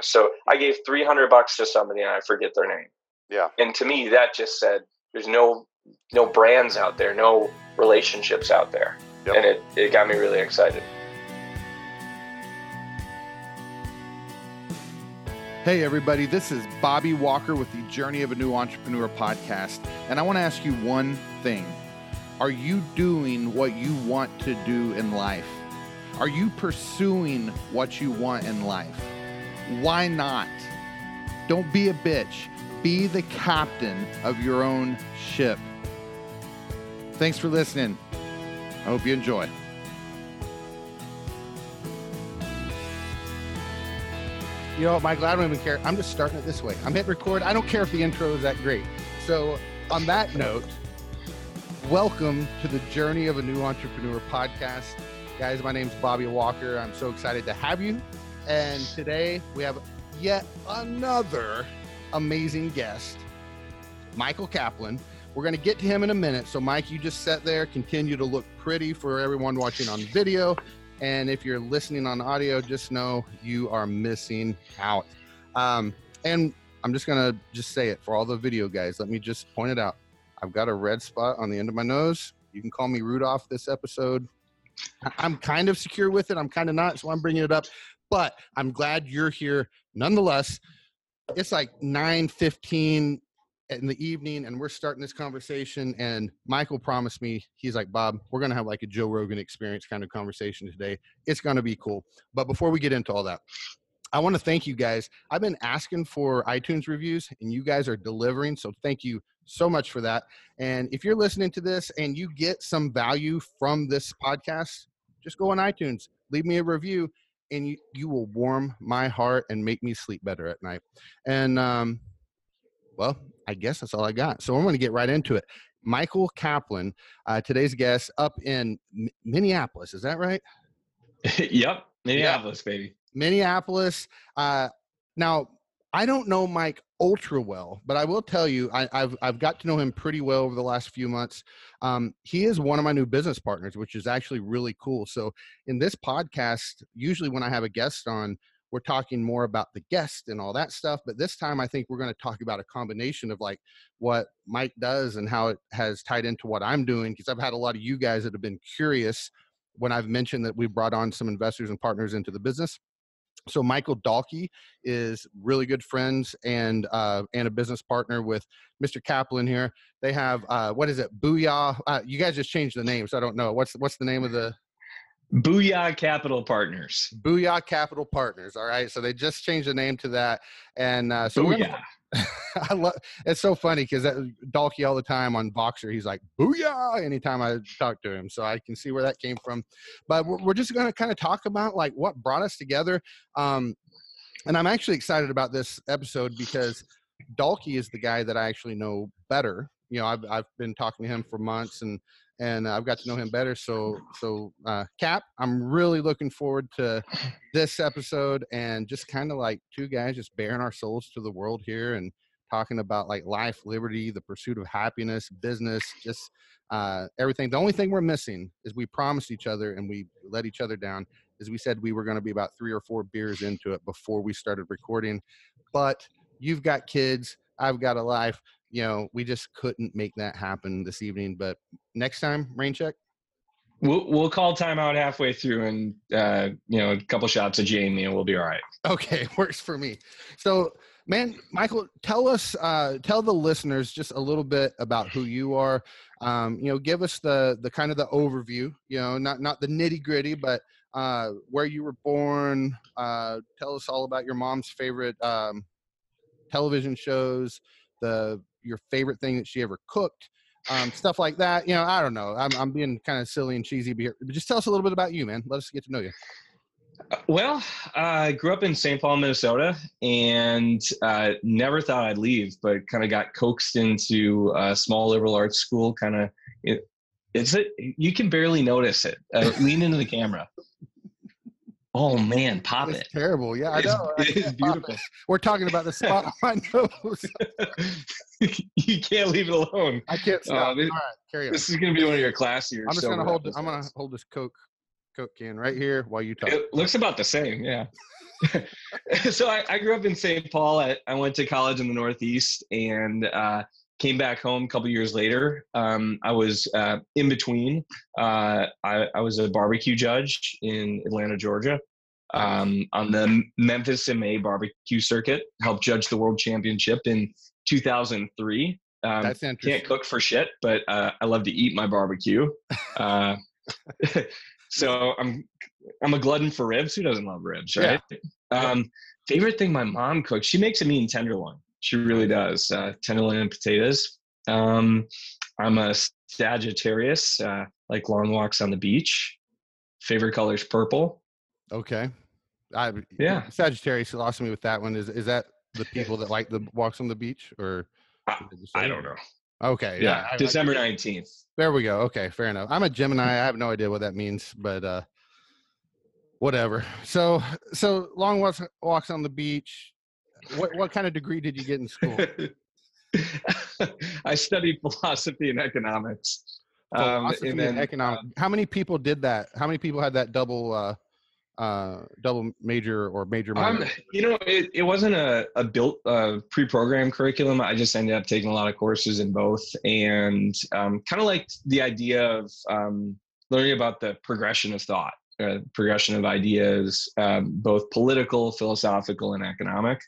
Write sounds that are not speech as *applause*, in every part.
So I gave 300 bucks to somebody and I forget their name. Yeah. And to me, that just said there's no no brands out there, no relationships out there, Yep. and it it got me really excited. Hey, everybody, this is Bobby Walker with the Journey of a New Entrepreneur podcast. And I want to ask you one thing Are you doing what you want to do in life? Are you pursuing what you want in life? Why not? Don't be a bitch, be the captain of your own ship. Thanks for listening. I hope you enjoy. You know Michael? I don't even care. I'm just starting it this way. I'm hitting record. I don't care if the intro is that great. So, on that note, welcome to the Journey of a New Entrepreneur podcast. Guys, my name is Bobby Walker. I'm so excited to have you. And today we have yet another amazing guest, Michael Kaplan. We're going to get to him in a minute. So, Mike, you just sit there, continue to look pretty for everyone watching on video. And if you're listening on audio, just know you are missing out. Um, and I'm just going to just say it for all the video guys. Let me just point it out. I've got a red spot on the end of my nose. You can call me Rudolph this episode. I'm kind of secure with it. I'm kind of not, so I'm bringing it up. But I'm glad you're here nonetheless. It's like 9:15 in the evening, and we're starting this conversation. And Michael promised me, he's like, Bob, we're gonna have like a Joe Rogan experience kind of conversation today. It's gonna be cool. But before we get into all that, I want to thank you guys. I've been asking for iTunes reviews, and you guys are delivering. So thank you so much for that. And if you're listening to this and you get some value from this podcast, just go on iTunes, leave me a review, and you, you will warm my heart and make me sleep better at night. And um, well, I guess that's all I got. So I'm going to get right into it. Michael Kaplan, uh, today's guest, up in M- Minneapolis. Is that right? *laughs* yep, Minneapolis, baby. Minneapolis. Uh, now, I don't know Mike ultra well, but I will tell you, I, I've I've got to know him pretty well over the last few months. Um, he is one of my new business partners, which is actually really cool. So, in this podcast, usually when I have a guest on, we're talking more about the guest and all that stuff. But this time, I think we're going to talk about a combination of like what Mike does and how it has tied into what I'm doing. Because I've had a lot of you guys that have been curious when I've mentioned that we brought on some investors and partners into the business so Michael Dalkey is really good friends and uh, and a business partner with Mr. Kaplan here. They have uh, what is it? Booyah! Uh, you guys just changed the name, so I don't know what's what's the name of the Booyah Capital Partners. Booyah Capital Partners. All right, so they just changed the name to that, and uh, so Booyah. *laughs* I love. It's so funny because Dalkey all the time on Voxer, he's like "booyah" anytime I talk to him, so I can see where that came from. But we're, we're just going to kind of talk about like what brought us together, um, and I'm actually excited about this episode because Dalkey is the guy that I actually know better. You know, I've I've been talking to him for months and and I've got to know him better. So so uh, Cap, I'm really looking forward to *laughs* this episode and just kind of like two guys just bearing our souls to the world here and talking about like life, liberty, the pursuit of happiness, business, just uh, everything. The only thing we're missing is we promised each other and we let each other down. Is we said we were going to be about three or four beers into it before we started recording, but you've got kids, I've got a life. You know, we just couldn't make that happen this evening. But next time, rain check. We'll we'll call timeout halfway through and uh, you know a couple shots of Jamie and we'll be all right. Okay, *laughs* works for me. So, man, Michael, tell us, uh, tell the listeners just a little bit about who you are. Um, you know, give us the the kind of the overview. You know, not not the nitty gritty, but uh, where you were born. Uh, tell us all about your mom's favorite um, television shows, the your favorite thing that she ever cooked. Um, stuff like that, you know. I don't know. I'm, I'm being kind of silly and cheesy, but just tell us a little bit about you, man. Let us get to know you. Uh, Well, I grew up in St. Paul, Minnesota, and uh, never thought I'd leave, but kind of got coaxed into a small liberal arts school. Kind of, it, it's it. You can barely notice it. Uh, lean into the camera. Oh *laughs* man, pop It's it! terrible. Yeah, I It's- know. I it is beautiful. it. We're talking about the spot *laughs* on my nose. you can't leave it alone. I can't stop. this- All right, carry on. This is going to be one of your classier. I'm just gonna sober hold. I'm gonna hold this Coke, Coke can right here while you talk. It looks about the same. Yeah. *laughs* so I, I, grew up in St. Paul. I, I, went to college in the Northeast and uh, came back home a couple years later. Um, I was uh, in between. Uh, I, I, was a barbecue judge in Atlanta, Georgia, um, on the Memphis MA barbecue circuit. Helped judge the World Championship in 2003. Um, That's interesting. Can't cook for shit, but uh, I love to eat my barbecue. *laughs* Uh, *laughs* so I'm I'm a glutton for ribs. Who doesn't love ribs, right? Yeah. Um, favorite thing my mom cooks. She makes a mean tenderloin. She really does. Uh, tenderloin and potatoes. Um, I'm a Sagittarius. Uh, like long walks on the beach. Favorite color is purple. Okay. I yeah. Sagittarius lost me with that one. Is is that the people that like the walks on the beach or? I, I don't know. Okay. Yeah. yeah December nineteenth. There we go. Okay, fair enough. I'm a Gemini. I have no idea what that means, but uh, whatever. So, so long walks walks on the beach. What what kind of degree did you get in school? *laughs* I studied philosophy and economics. Um, philosophy and, then, and economics. Uh, How many people did that? How many people had that double uh, uh, double major or major? Um, you know, it, it wasn't a, a built uh, pre-programmed curriculum. I just ended up taking a lot of courses in both and um, kind of like the idea of um, learning about the progression of thought, uh, progression of ideas, um, both political, philosophical, and economic,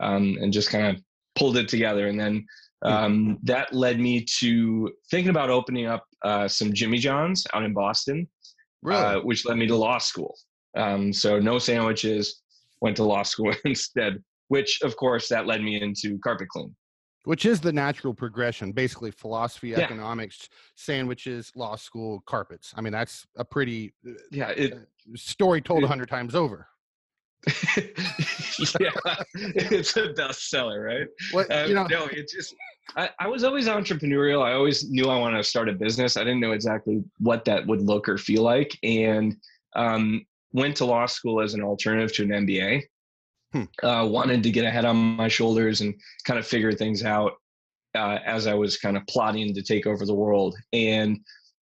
um, and just kind of pulled it together. And then hmm. um, that led me to thinking about opening up uh, some Jimmy John's out in Boston, really? uh, which led me to law school. Um, so no sandwiches. Went to law *laughs* school instead, which of course that led me into carpet clean. Which is the natural progression, basically philosophy, yeah. economics, sandwiches, law school, carpets. I mean, that's a pretty uh, yeah it, uh, story told a hundred times over. *laughs* yeah, it's a bestseller, right? What, um, you know, no, it's just I, I, was always entrepreneurial. I always knew I wanted to start a business. I didn't know exactly what that would look or feel like, and um, went to law school as an alternative to an MBA. Hmm. Uh, wanted to get a head on my shoulders and kind of figure things out uh, as I was kind of plotting to take over the world, and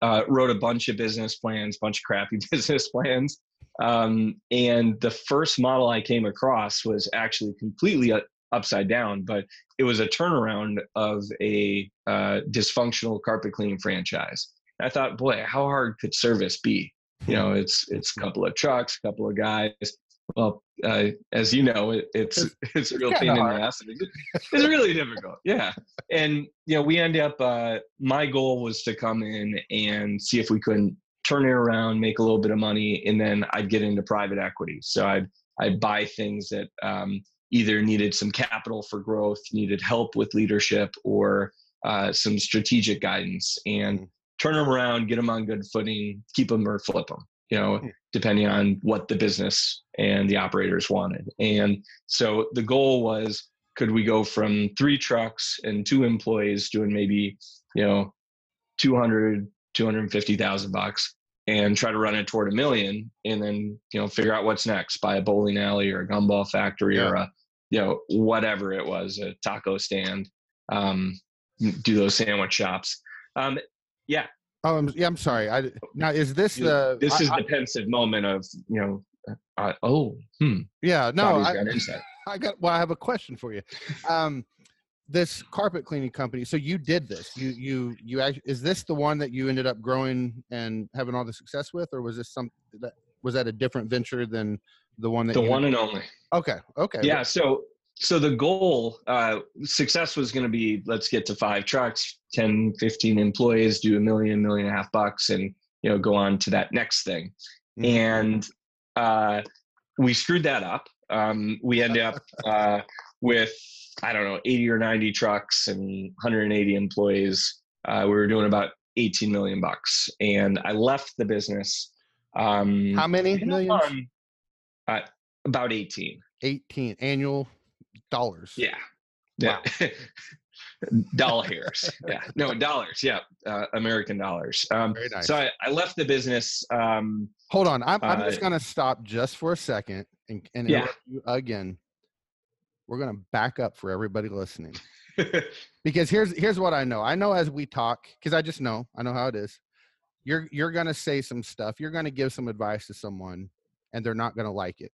uh, wrote a bunch of business plans, bunch of crappy *laughs* business plans. Um, and the first model I came across was actually completely upside down, but it was a turnaround of a uh, dysfunctional carpet cleaning franchise. I thought, boy, how hard could service be? you know it's it's a couple of trucks a couple of guys. Well uh, as you know it, it's it's *laughs* a real pain in the ass. It's really difficult. Yeah. And you know we end up uh, my goal was to come in and see if we couldn't turn it around make a little bit of money and then i'd get into private equity so i'd i'd buy things that um, either needed some capital for growth needed help with leadership or uh, some strategic guidance and mm turn them around, get them on good footing, keep them or flip them, you know, hmm. depending on what the business and the operators wanted. And so the goal was could we go from three trucks and two employees doing maybe, you know, 200, 250,000 bucks and try to run it toward a million and then, you know, figure out what's next, buy a bowling alley or a gumball factory yeah. or a, you know, whatever it was, a taco stand, um, do those sandwich shops. Um, yeah. Oh, I'm, yeah. I'm sorry. I now is this the? This I, is the pensive moment of you know. Uh, oh, hmm. Yeah. No. I, *laughs* I got. Well, I have a question for you. Um, this carpet cleaning company. So you did this. You you you. Actually, is this the one that you ended up growing and having all the success with, or was this some that was that a different venture than the one that the one and only? Okay. Okay. Yeah. So so the goal uh, success was going to be let's get to five trucks 10 15 employees do a million million and a half bucks and you know go on to that next thing mm-hmm. and uh, we screwed that up um, we ended up uh, with i don't know 80 or 90 trucks and 180 employees uh, we were doing about 18 million bucks and i left the business um, how many millions uh, about 18 18 annual dollars. Yeah. Yeah. *laughs* Wow. dollars. yeah. No, dollars. Yeah. Uh, American dollars. Um, Very nice. So I, I left the business. Um, Hold on. I'm, I'm uh, just going to stop just for a second and, and yeah. again. We're going to back up for everybody listening. *laughs* because here's here's what I know. I know as we talk, because I just know, I know how it is. You're you're gonna say some stuff. You're gonna give some advice to someone, and they're not gonna like it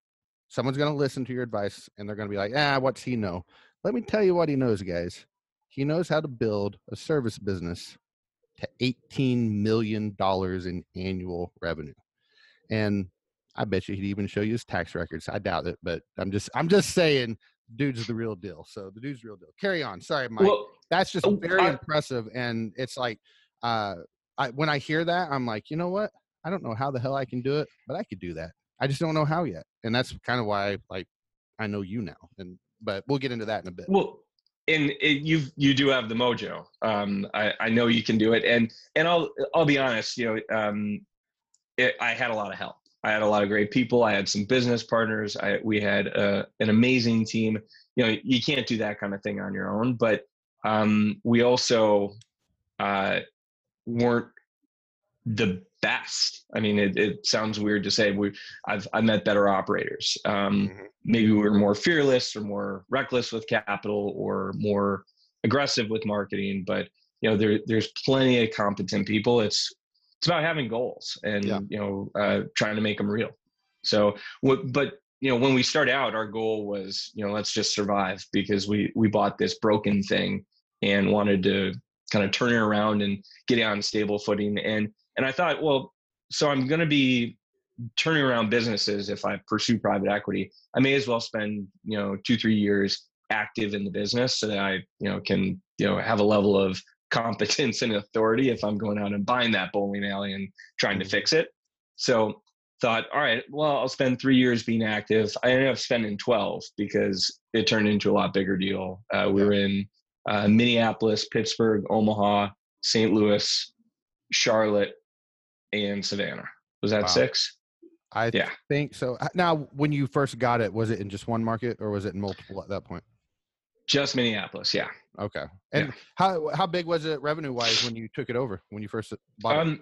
someone's going to listen to your advice and they're going to be like, ah, what's he know? Let me tell you what he knows, guys. He knows how to build a service business to $18 million in annual revenue. And I bet you he'd even show you his tax records. I doubt it, but I'm just I'm just saying dude's the real deal. So the dude's the real deal. Carry on. Sorry, Mike. Well, That's just oh, very I, impressive. And it's like uh I when I hear that, I'm like, you know what? I don't know how the hell I can do it, but I could do that. I just don't know how yet. And that's kind of why like I know you now. And but we'll get into that in a bit. Well, and you you do have the mojo. Um, I, I know you can do it, and and I'll I'll be honest. You know, um, it, I had a lot of help. I had a lot of great people. I had some business partners. I we had uh, an amazing team. You know, you can't do that kind of thing on your own, but um, we also uh, weren't the best. I mean, it, it sounds weird to say. We, I've I met better operators. Um, mm-hmm. Maybe we were more fearless or more reckless with capital or more aggressive with marketing. But you know, there there's plenty of competent people. It's it's about having goals and yeah. you know uh, trying to make them real. So, but you know, when we start out, our goal was you know let's just survive because we we bought this broken thing and wanted to kind of turn it around and get it on stable footing and and I thought, well, so I'm going to be turning around businesses if I pursue private equity. I may as well spend, you know, two, three years active in the business so that I, you know, can, you know, have a level of competence and authority if I'm going out and buying that bowling alley and trying to mm-hmm. fix it. So thought, all right, well, I'll spend three years being active. I ended up spending 12 because it turned into a lot bigger deal. Uh, we were in uh, Minneapolis, Pittsburgh, Omaha, St. Louis, Charlotte, and Savannah. Was that wow. six? I yeah. think so. Now, when you first got it, was it in just one market or was it in multiple at that point? Just Minneapolis, yeah. Okay. And yeah. how how big was it revenue wise when you took it over when you first bought um, it?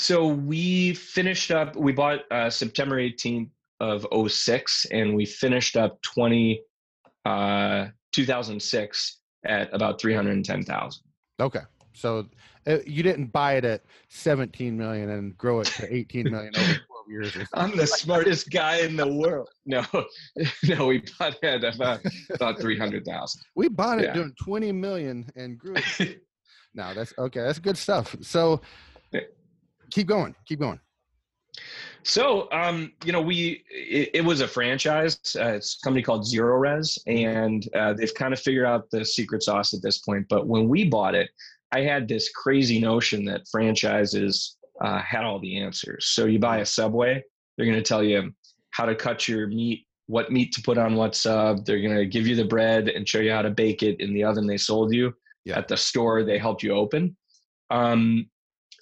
So we finished up. We bought uh, September 18th of 06 and we finished up 20 uh, 2006 at about 310,000. Okay. So uh, you didn't buy it at 17 million and grow it to 18 million over 12 years. I'm the smartest guy in the world. *laughs* No, *laughs* no, we bought it about, about 300,000. We bought it yeah. doing 20 million and grew it. *laughs* no, that's okay. That's good stuff. So keep going, keep going. So, um, you know, we it, it was a franchise. Uh, it's a company called Zerorez, and uh, they've kind of figured out the secret sauce at this point. But when we bought it, I had this crazy notion that franchises uh, had all the answers. So you buy a Subway, they're going to tell you how to cut your meat, what meat to put on what sub. They're going to give you the bread and show you how to bake it in the oven they sold you. Yeah. At the store they helped you open. Um,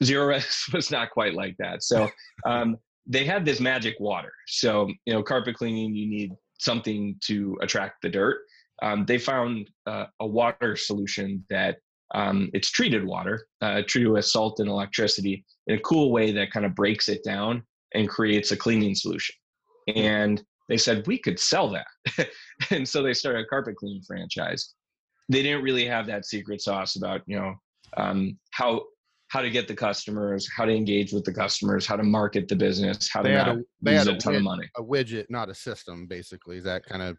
Zerorez *laughs* was not quite like that. So *laughs* um, they had this magic water. So you know, carpet cleaning, you need something to attract the dirt. Um, they found uh, a water solution that um, it's treated water, uh, treated with salt and electricity in a cool way that kind of breaks it down and creates a cleaning solution. And they said we could sell that, *laughs* and so they started a carpet cleaning franchise. They didn't really have that secret sauce about you know um, how how to get the customers, how to engage with the customers, how to market the business, how they to not a, they use a, a ton widget, of money. A widget, not a system, basically. Is that kind of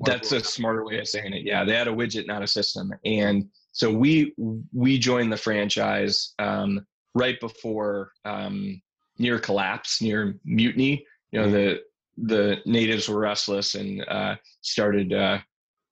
that's a smarter way of saying it. Yeah, they had a widget, not a system. And so we we joined the franchise um, right before um, near collapse, near mutiny. You know, the the natives were restless and uh, started uh,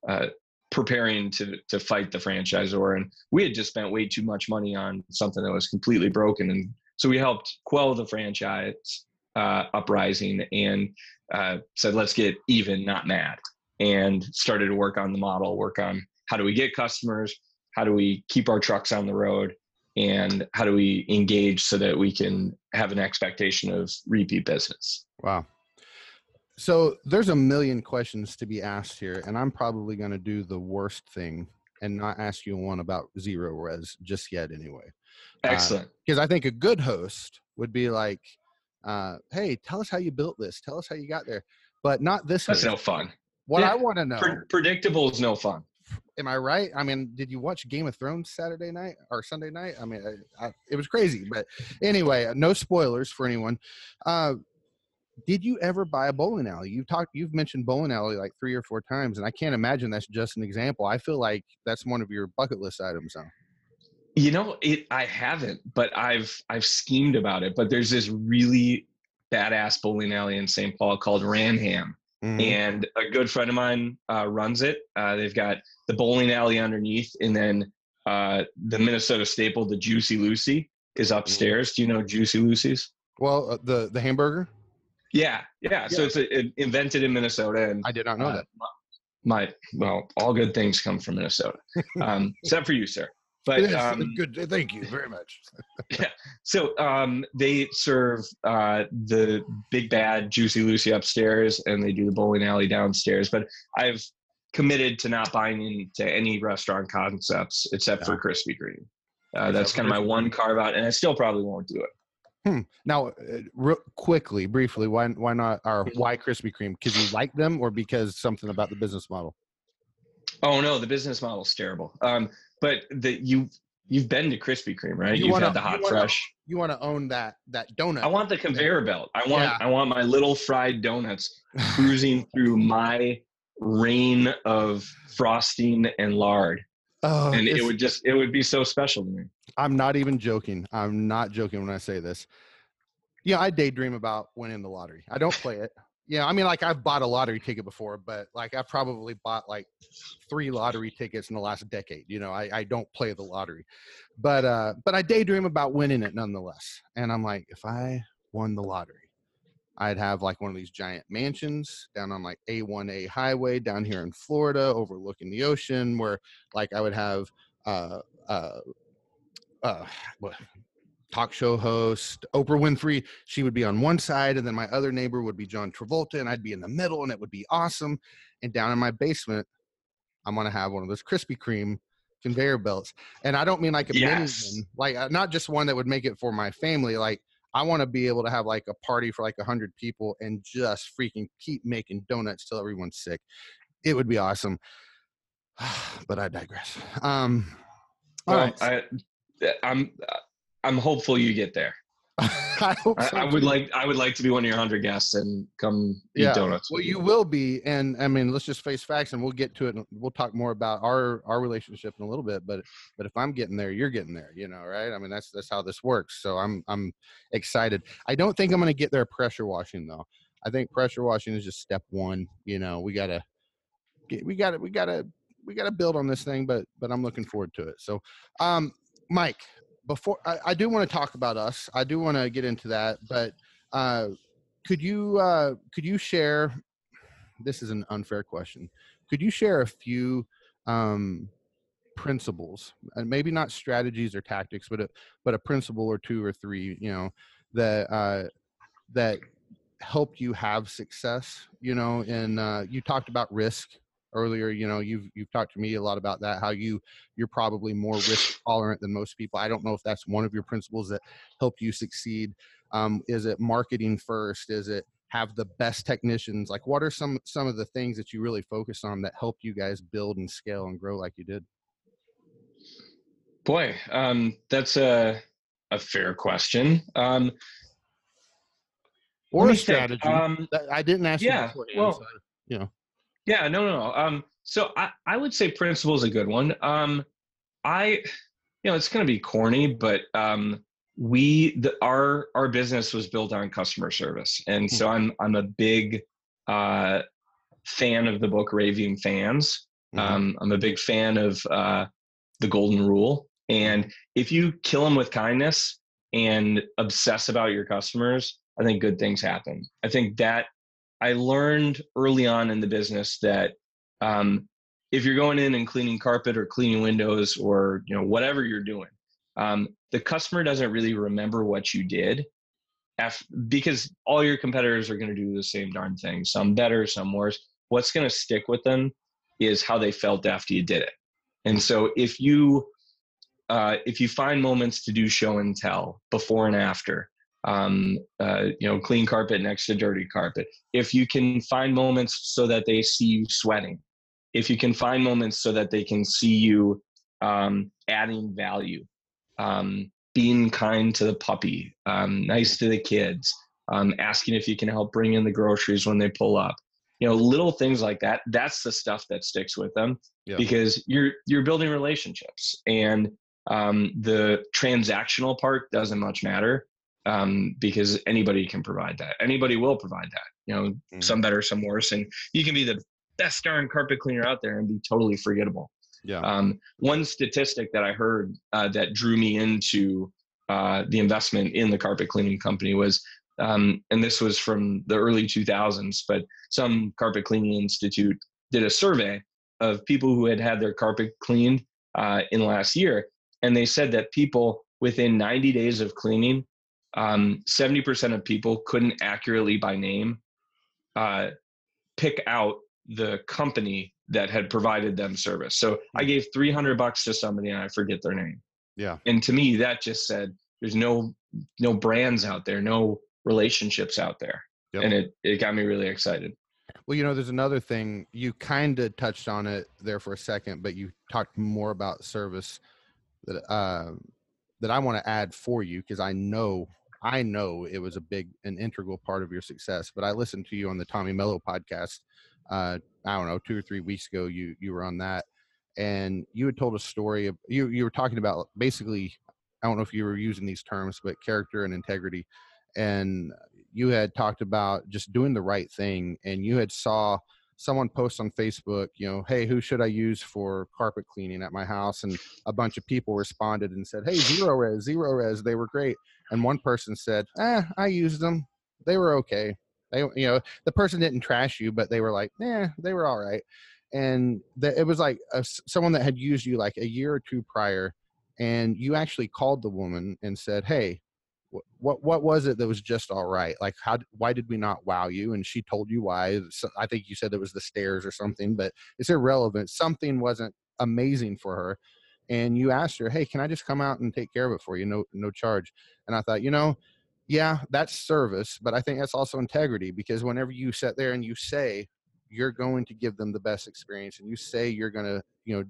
uh, preparing to to fight the franchisor. And we had just spent way too much money on something that was completely broken. And so we helped quell the franchise uh, uprising and uh, said, let's get even, not mad. And started to work on the model, work on how do we get customers, how do we keep our trucks on the road and how do we engage so that we can have an expectation of repeat business? Wow. So there's a million questions to be asked here and i'm probably going to do the worst thing and not ask you one about Zerorez just yet anyway. Uh, excellent. because uh, i think a good host would be like uh, hey tell us how you built this. Tell us how you got there. But not this that's host. no fun. What yeah. i want to know Pre- predictable is no fun am I right? I mean, did you watch Game of Thrones Saturday night or Sunday night? I mean, I, I, it was crazy. But anyway, no spoilers for anyone. Uh, did you ever buy a bowling alley? You've talked, you've mentioned bowling alley like three or four times, and I can't imagine that's just an example. I feel like that's one of your bucket list items. You know, it. I haven't, but I've I've schemed about it. But there's this really badass bowling alley in St. Paul called Ran-Ham, mm-hmm. and a good friend of mine uh, runs it. Uh, they've got the bowling alley underneath, and then uh, the Minnesota staple, the Juicy Lucy, is upstairs. Do you know Juicy Lucy's? Well, uh, the the hamburger. Yeah, yeah. yeah. So it's a, it invented in Minnesota, and I did not know uh, that. My well, all good things come from Minnesota, *laughs* um, except for you, sir. But um, good. Thank you very much. *laughs* yeah. So um, they serve uh, the big bad Juicy Lucy upstairs, and they do the bowling alley downstairs. But I've committed to not buying into any restaurant concepts except yeah. for Krispy Kreme. Uh, that's kind of my one carve out, and I still probably won't do it. Hmm. Now, uh, real quickly, briefly, why why not or why Krispy Kreme? Because you like them, or because something about the business model? Oh no, the business model is terrible. Um, but the you you've been to Krispy Kreme, right? You have had the hot you fresh. Wanna, you want to own that that donut. I want the conveyor belt. I want yeah. I want my little fried donuts cruising *laughs* through my rain of frosting and lard. Oh, and it would just it would be so special to me. I'm not even joking. I'm not joking when I say this. Yeah, I daydream about winning the lottery. I don't play it yeah, I mean, like I've bought a lottery ticket before, but like I've probably bought like three lottery tickets in the last decade. You know, I, I don't play the lottery, but uh, but I daydream about winning it nonetheless. And I'm like, if I won the lottery, I'd have like one of these giant mansions down on like A1A highway down here in Florida, overlooking the ocean, where like I would have uh uh uh *sighs* talk show host, Oprah Winfrey. She would be on one side, and then my other neighbor would be John Travolta, and I'd be in the middle, and it would be awesome. And down in my basement, I'm gonna have one of those Krispy Kreme conveyor belts, and I don't mean like a yes. mini one, like uh, not just one that would make it for my family. Like I want to be able to have like a party for like a hundred people and just freaking keep making donuts till everyone's sick. It would be awesome. *sighs* but I digress. Um, well, right. I, I'm I'm hopeful you get there. *laughs* I hope so I, I, would like I would like to be one of your hundred guests and come eat yeah. donuts. Well, you will be, and I mean, let's just face facts, and we'll get to it. We'll talk more about our our relationship in a little bit. But but if I'm getting there, you're getting there. You know, right? I mean, that's that's how this works. So I'm I'm excited. I don't think I'm going to get there pressure washing though. I think pressure washing is just step one. You know, we gotta get, we gotta we gotta we gotta build on this thing. But but I'm looking forward to it. So, um, Mike, before I, I do want to talk about us. I do want to get into that, but uh, could you uh, could you share? This is an unfair question. Could you share a few um, principles, and maybe not strategies or tactics, but a, but a principle or two or three, you know, that uh, that helped you have success? You know, and uh, you talked about risk earlier you know you've you've talked to me a lot about that how you you're probably more risk tolerant than most people. I don't know if that's one of your principles that helped you succeed. Um, is it marketing first? Is it have the best technicians? Like what are some some of the things that you really focus on that help you guys build and scale and grow like you did? Boy um, that's a a fair question. Um, or a strategy. um, i didn't ask yeah, you well, so, you know yeah, no, no, no. Um, so I, I would say principle is a good one. Um, I, you know, it's going to be corny, but um, we, the, our, our business was built on customer service, and so I'm, I'm a big uh, fan of the book Raving Fans. Mm-hmm. Um, I'm a big fan of uh, the Golden Rule, and if you kill them with kindness and obsess about your customers, I think good things happen. I think that I learned early on in the business that um, if you're going in and cleaning carpet or cleaning windows or you know whatever you're doing, um, the customer doesn't really remember what you did, because all your competitors are going to do the same darn thing. Some better, some worse. What's going to stick with them is how they felt after you did it. And so if you uh, if you find moments to do show and tell before and after, um, uh, you know, clean carpet next to dirty carpet. If you can find moments so that they see you sweating, if you can find moments so that they can see you um, adding value, um, being kind to the puppy, um, nice to the kids, um, asking if you can help bring in the groceries when they pull up. You know, little things like that. That's the stuff that sticks with them Yeah. because you're you're building relationships, and um, the transactional part doesn't much matter um, because anybody can provide that. Anybody will provide that. You know, Mhm. some better, some worse, and you can be the best darn carpet cleaner out there and be totally forgettable. Yeah. Um, one statistic that I heard uh, that drew me into uh, the investment in the carpet cleaning company was, um, and this was from the early 2000s, but some carpet cleaning institute did a survey of people who had had their carpet cleaned uh, in the last year, and they said that people within 90 days of cleaning, um, 70% of people couldn't accurately by name uh, pick out the company that had provided them service. So I Hmm. gave 300 bucks to somebody and I forget their name. Yeah. And to me, that just said there's no no brands out there, no relationships out there, Yep. and it it got me really excited. Well, you know, there's another thing you kind of touched on it there for a second, but you talked more about service that uh, that I want to add for you because I know I know it was a big and integral part of your success. But I listened to you on the Tommy Mello podcast. Uh, I don't know, two or three weeks ago. You you were on that, and you had told a story. Of, you you were talking about basically. I don't know if you were using these terms, but character and integrity, and you had talked about just doing the right thing and you had saw someone post on facebook you know hey who should i use for carpet cleaning at my house and a bunch of people responded and said hey Zerorez zero res they were great and one person said eh i used them. They were okay. They you know the person didn't trash you but they were like yeah they were all right. And the, it was like a, someone that had used you like a year or two prior and you actually called the woman and said hey what what was it that was just all right? Like how why did we not wow you? And she told you why. So i think you said it was the stairs or something but it's irrelevant. Something wasn't amazing for her and you asked her hey can i just come out and take care of it for you no no charge and i thought you know yeah that's service but i think that's also integrity because whenever you sit there and you say you're going to give them the best experience and you say you're going to you know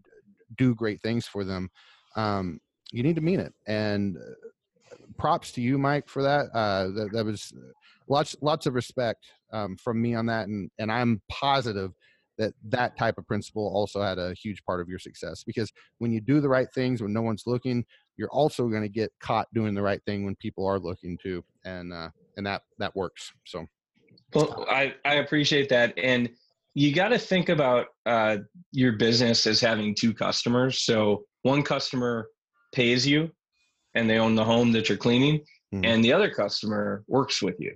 do great things for them um, you need to mean it and props to you, Mike, for that. Uh, that, that was lots lots of respect um, from me on that, and and I'm positive that that type of principle also had a huge part of your success because when you do the right things when no one's looking, you're also going to get caught doing the right thing when people are looking too, and uh, and that that works. So, well, I I appreciate that, and you got to think about uh, your business as having two customers. So one customer pays you and they own the home that you're cleaning Mhm. and the other customer works with you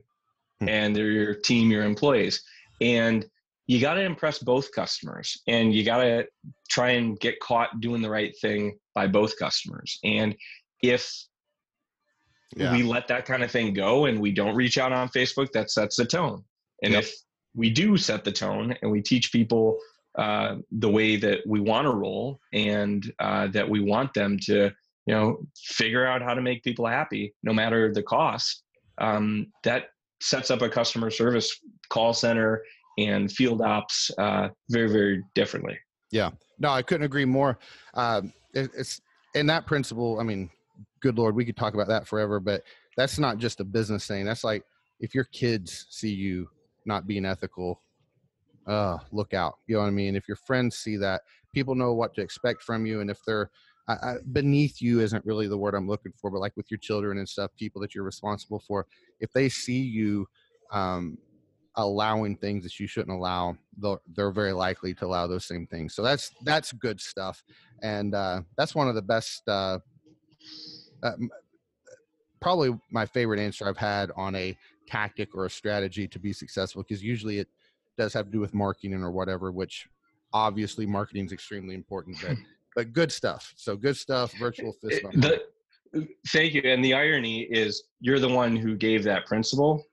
Hmm. and they're your team your employees and you got to impress both customers and you got to try and get caught doing the right thing by both customers and if Yeah. we let that kind of thing go and we don't reach out on facebook that sets the tone and Yep. if we do set the tone and we teach people uh, the way that we want to roll and uh, that we want them to you know figure out how to make people happy no matter the cost um, that sets up a customer service call center and field ops uh, very very differently Yeah. no, I couldn't agree more. Um, it, it's in that principle. I mean, good lord, we could talk about that forever, but that's not just a business thing. That's like if your kids see you not being ethical, uh, look out. You know what I mean? If your friends see that, people know what to expect from you, and if they're beneath you isn't really the word I'm looking for, but like with your children and stuff, people that you're responsible for, if they see you um, allowing things that you shouldn't allow, they're, they're very likely to allow those same things. So that's that's good stuff, and uh, that's one of the best. Uh, uh, probably my favorite answer I've had on a tactic or a strategy to be successful, because usually it does have to do with marketing or whatever, which obviously marketing is extremely important, but *laughs* but good stuff. So good stuff. Virtual fist bump. the, thank you and the irony is you're the one who gave that principle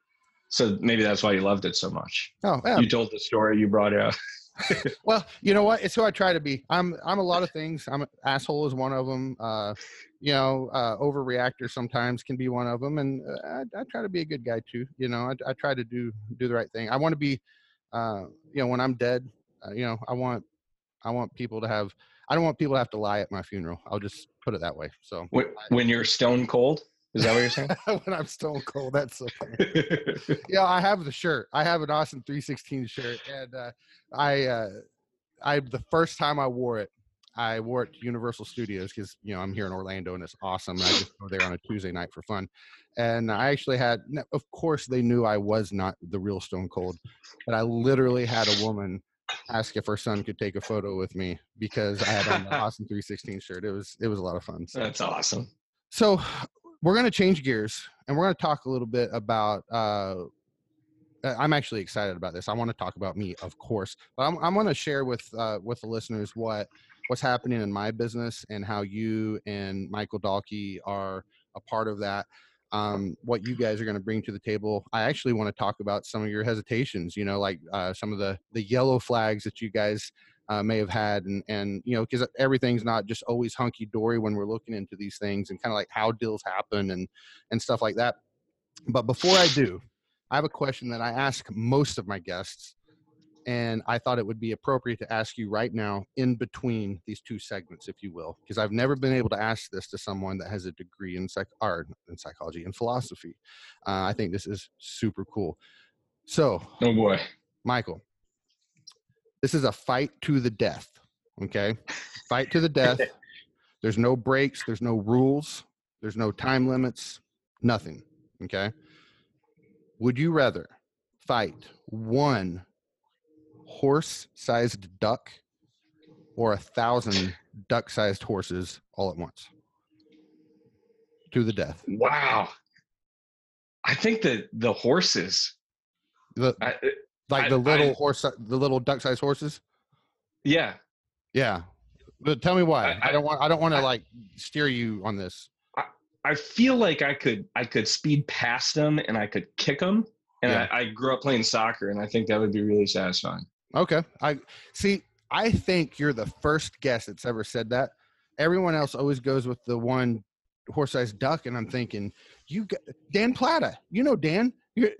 so maybe that's why you loved it so much Oh, yeah. you told the story you brought out *laughs* Well, you know what? It's who I try to be. I'm I'm a lot of things. I'm an asshole is one of them. Uh, you know, uh, overreactor sometimes can be one of them, and uh, I, I try to be a good guy too. You know, I, I try to do do the right thing. I want to be, uh, you know, when I'm dead, uh, you know, I want I want people to have. I don't want people to have to lie at my funeral. I'll just put it that way. So when, when you're stone cold Is that what you're saying? *laughs* when I'm stone cold, that's so funny. yeah, I have the shirt. I have an Austin 316 shirt, and uh, I, uh, I the first time I wore it, I wore it to Universal Studios because you know I'm here in Orlando and it's awesome. And I just go there on a Tuesday night for fun, and I actually had. Of course, they knew I was not the real Stone Cold, but I literally had a woman ask if her son could take a photo with me because I had on the *laughs* Austin 316 shirt. It was it was a lot of fun. So. That's awesome. So we're going to change gears and we're going to talk a little bit about uh, I'm actually excited about this. I want to talk about me, of course, but I'm, I'm going to share with uh, with the listeners what what's happening in my business and how you and Michael Dalkey are a part of that. Um, what you guys are going to bring to the table. I actually want to talk about some of your hesitations. You know, like uh, some of the the yellow flags that you guys uh, may have had and and you know because everything's not just always hunky dory when we're looking into these things and kind of like how deals happen and and stuff like that. But before i do i have a question that i ask most of my guests and i thought it would be appropriate to ask you right now in between these two segments if you will because i've never been able to ask this to someone that has a degree in psych art in psychology and philosophy. Uh, i think this is super cool. So oh boy. Michael this is a fight to the death. Okay. fight to the death. *laughs* There's no breaks. There's no rules. There's no time limits. Nothing. Okay. Would you rather fight one horse sized duck or a thousand duck sized horses all at once? To the death. Wow. I think that the horses. The, I, like I, the little I, horse, the little duck-sized horses. Yeah, yeah. But tell me why. I, I don't want. I don't want to like steer you on this. I feel like I could. I could speed past them and I could kick them. And yeah. I, grew up playing soccer, and I think that would be really satisfying. Okay. I see. I think you're the first guest that's ever said that. Everyone else always goes with the one horse-sized duck, and I'm thinking, you got Dan Plata. You know Dan. You're,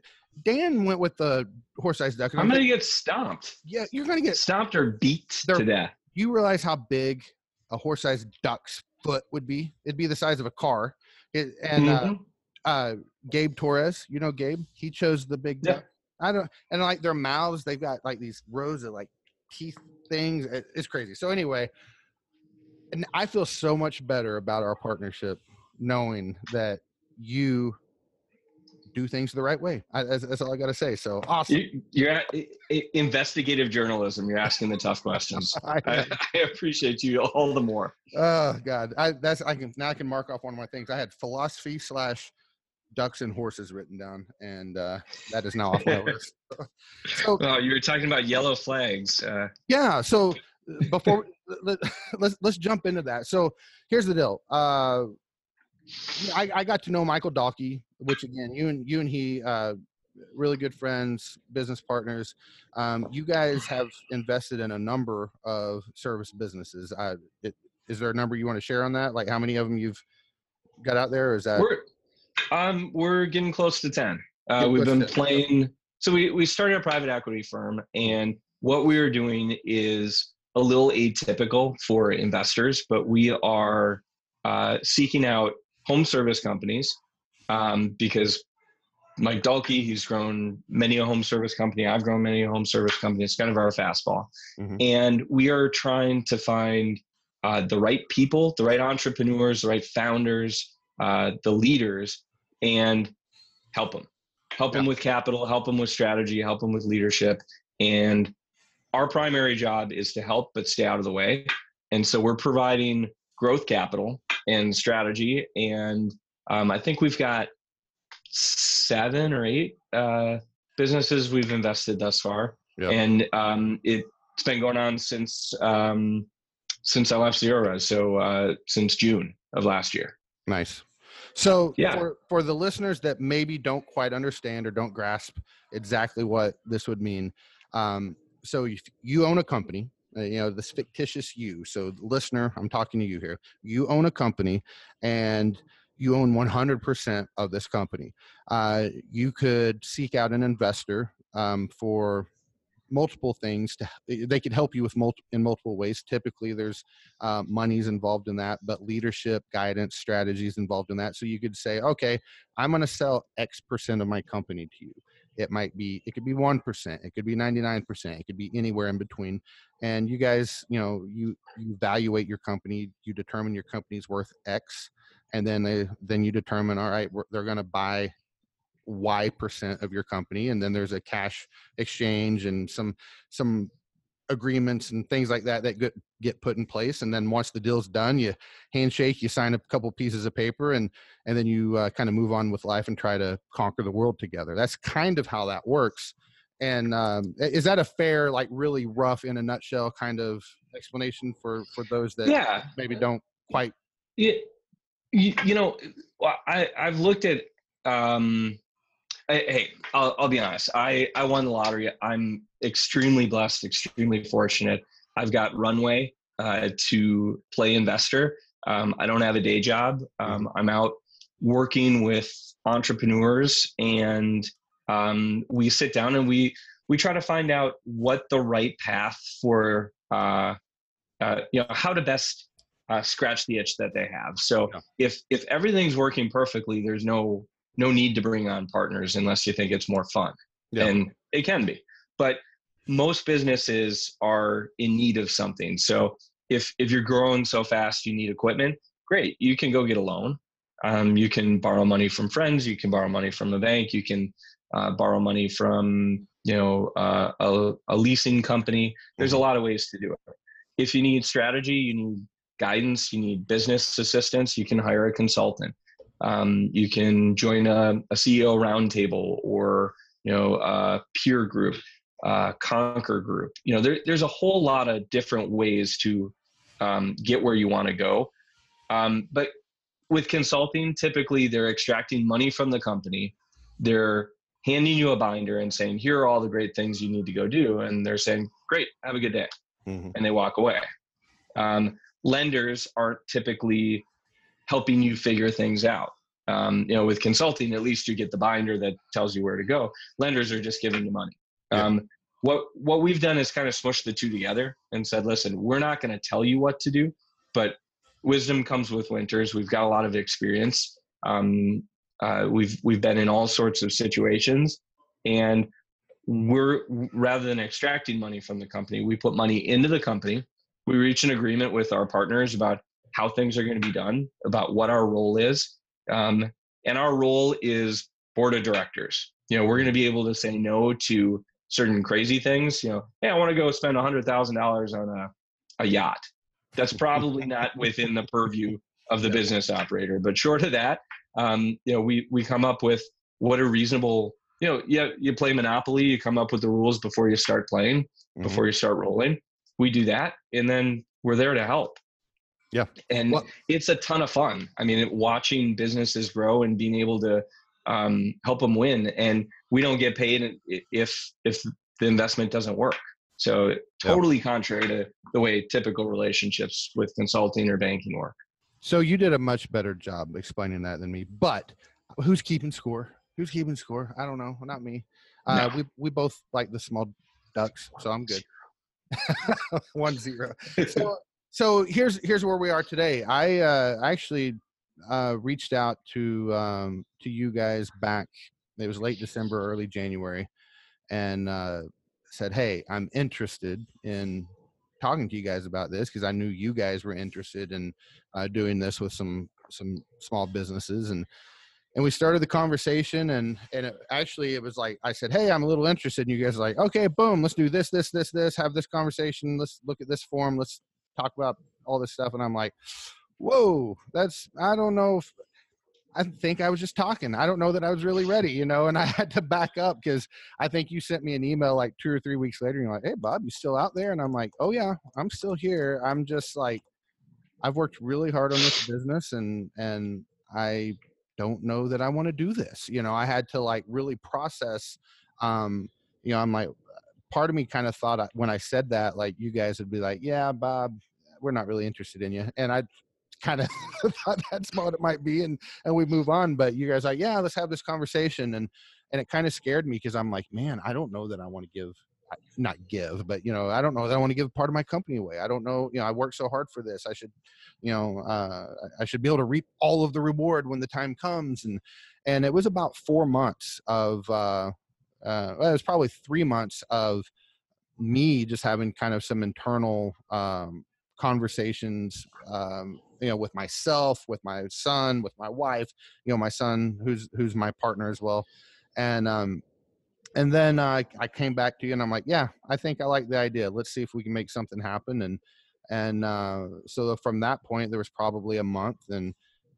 Dan went with the horse-sized duck. I'm, gonna get stomped. Yeah, you're gonna get stomped or beat to death. You realize how big a horse-sized duck's foot would be? It'd be the size of a car. It, and uh, mm-hmm. uh, uh, Gabe Torres, you know Gabe, he chose the big duck. Yeah. I don't, and like their mouths, they've got like these rows of like teeth things. It, it's crazy. So anyway, and I feel so much better about our partnership knowing that you do things the right way. I, that's, that's, all I got to say. So awesome. You, are investigative journalism. You're asking the tough questions. *laughs* I, *laughs* I, appreciate you all the more. Oh God, I, that's I can now I can mark off one of my things. I had philosophy slash ducks and horses written down, and uh, that is now off my *laughs* list. so oh, you were talking about yellow flags. Uh, yeah. So before let, us let's, let's jump into that. So here's the deal. Uh, I, I got to know Michael Dalkey, which again, you and you and he, uh, really good friends, business partners. Um, you guys have invested in a number of service businesses. Uh, it, is there a number you want to share on that? Like how many of them you've got out there? is that we're um we're getting close to ten. Uh, we've been playing. So we we started a private equity firm, and what we are doing is a little atypical for investors, but we are uh, seeking out home service companies um, because Mike Dalkey, he's grown many a home service company. I've grown many a home service company. It's kind of our fastball. Mm-hmm. And we are trying to find uh, the right people, the right entrepreneurs, the right founders, uh, the leaders, and help them. Help yeah. them with capital, help them with strategy, help them with leadership. And our primary job is to help, but stay out of the way. And so we're providing growth capital and strategy. And um, I think we've got seven or eight uh, businesses we've invested thus far. Yep. And um, it's been going on since um, since I left Zero so uh, since June of last year. Nice. So yeah. for, for the listeners that maybe don't quite understand or don't grasp exactly what this would mean, um, so if you own a company you know this fictitious you so listener i'm talking to you here you own a company and you own 100% of this company. Uh, you could seek out an investor um, for multiple things to they could help you with multi, in multiple ways. Typically there's uh, monies involved in that but leadership guidance strategies involved in that. So you could say okay i'm going to sell x percent of my company to you it might be it could be 1% it could be 99% it could be anywhere in between and you guys you know you you evaluate your company you determine your company's worth x and then they then you determine all right they're going to buy y percent of your company and then there's a cash exchange and some some agreements and things like that that get get put in place and then once the deal's done you handshake you sign a couple pieces of paper and and then you uh, kind of move on with life and try to conquer the world together. That's kind of how that works. And um, is that a fair like really rough in a nutshell kind of explanation for for those that yeah. maybe don't quite yeah you, you know i i've looked at um hey I'll, I'll be honest i i won the lottery i'm extremely blessed extremely fortunate i've got runway uh, to play investor um, i don't have a day job um, mm-hmm. i'm out working with entrepreneurs and um, we sit down and we we try to find out what the right path for uh, uh, you know how to best uh, scratch the itch that they have. So yeah. if if everything's working perfectly, there's no no need to bring on partners unless you think it's more fun, yeah. and it can be. But most businesses are in need of something. So if if you're growing so fast, you need equipment. Great, you can go get a loan. Um, you can borrow money from friends. You can borrow money from a bank. You can uh, borrow money from you know uh, a, a, leasing company. There's a mm-hmm. lot of ways to do it. If you need strategy, you need guidance, you need business assistance, you can hire a consultant. Um, you can join a, a, CEO roundtable or you know a peer group, uh, Conquer group. You know there, there's a whole lot of different ways to um, get where you want to go. Um, but with consulting, typically they're extracting money from the company. They're handing you a binder and saying, here are all the great things you need to go do. And they're saying, great, have a good day. Mm-hmm. And they walk away. Um, lenders aren't typically helping you figure things out. Um, you know, with consulting, at least you get the binder that tells you where to go. Lenders are just giving you money. Um, what what we've done is kind of smush the two together and said, listen, we're not going to tell you what to do, but wisdom comes with winters. We've got a lot of experience. Um, uh, we've we've been in all sorts of situations, and we're rather than extracting money from the company, we put money into the company. We reach an agreement with our partners about how things are going to be done, about what our role is, um, and our role is board of directors. You know, we're going to be able to say no to certain crazy things. You know, hey, I want to go spend a hundred thousand dollars on a a yacht. That's probably not within the purview of the business operator. But short of that, um, you know, we we come up with what a reasonable, you know, yeah, you play Monopoly, you come up with the rules before you start playing, mm-hmm. before you start rolling. We do that, and then we're there to help. Yeah, and well, it's a ton of fun. I mean, watching businesses grow and being able to um, help them win, and we don't get paid if if the investment doesn't work. So totally contrary to the way typical relationships with consulting or banking work. So you did a much better job explaining that than me. But who's keeping score? Who's keeping score? I don't know. Not me. Uh, no. We we both like the small ducks, so I'm good. *laughs* One zero. So so here's here's where we are today. I uh, actually uh, reached out to um, to you guys back. It was late December, early January, and uh, said, "Hey, I'm interested in talking to you guys about this because I knew you guys were interested in uh, doing this with some some small businesses and and we started the conversation and and it, actually it was like I said, hey, I'm a little interested, and you guys are like, okay, boom, let's do this, this, this, this, have this conversation, let's look at this form, let's talk about all this stuff, and I'm like, whoa, that's I don't know if I think I was just talking. I don't know that I was really ready, you know, and I *laughs* had to back up because I think you sent me an email like two or three weeks later. And you're like, hey, Bob, you still out there? And I'm like, oh, yeah, I'm still here. I'm just like, I've worked really hard on this business and, and I don't know that I want to do this. You know, I had to like really process, um, you know, I'm like, part of me kind of thought when I said that, like you guys would be like, yeah, Bob, we're not really interested in you. And I kind of *laughs* thought that's what it might be and and we move on but you guys like yeah let's have this conversation and and it kind of scared me because i'm like man i don't know that i want to give not give, but you know, I don't know that I want to give part of my company away. I don't know, you know, I worked so hard for this. I should, you know, uh, I should be able to reap all of the reward when the time comes. And and it was about four months of, uh, uh, well, it was probably three months of me just having kind of some internal um, conversations, um, you know, with myself, with my son, with my wife, you know, my son who's who's my partner as well, and um, and then uh, I came back to you and I'm like, yeah, I think I like the idea. Let's see if we can make something happen. And and uh, so from that point, there was probably a month, and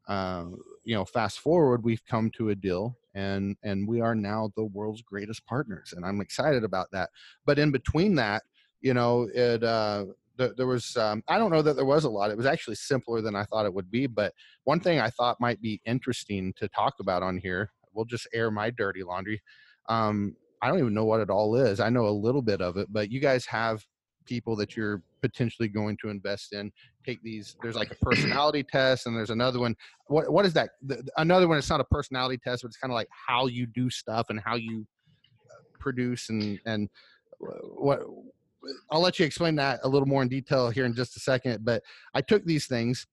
uh, you know, fast forward, we've come to a deal, and and we are now the world's greatest partners, and I'm excited about that. But in between that, you know, it uh, there, there was um, I don't know that there was a lot. It was actually simpler than I thought it would be. But one thing I thought might be interesting to talk about on here, we'll just air my dirty laundry. Um, I don't even know what it all is. I know a little bit of it, but you guys have people that you're potentially going to invest in take these there's like a *clears throat* personality test and there's another one what what is that the, another one it's not a personality test but it's kind of like how you do stuff and how you uh, produce and and what I'll let you explain that a little more in detail here in just a second but I took these things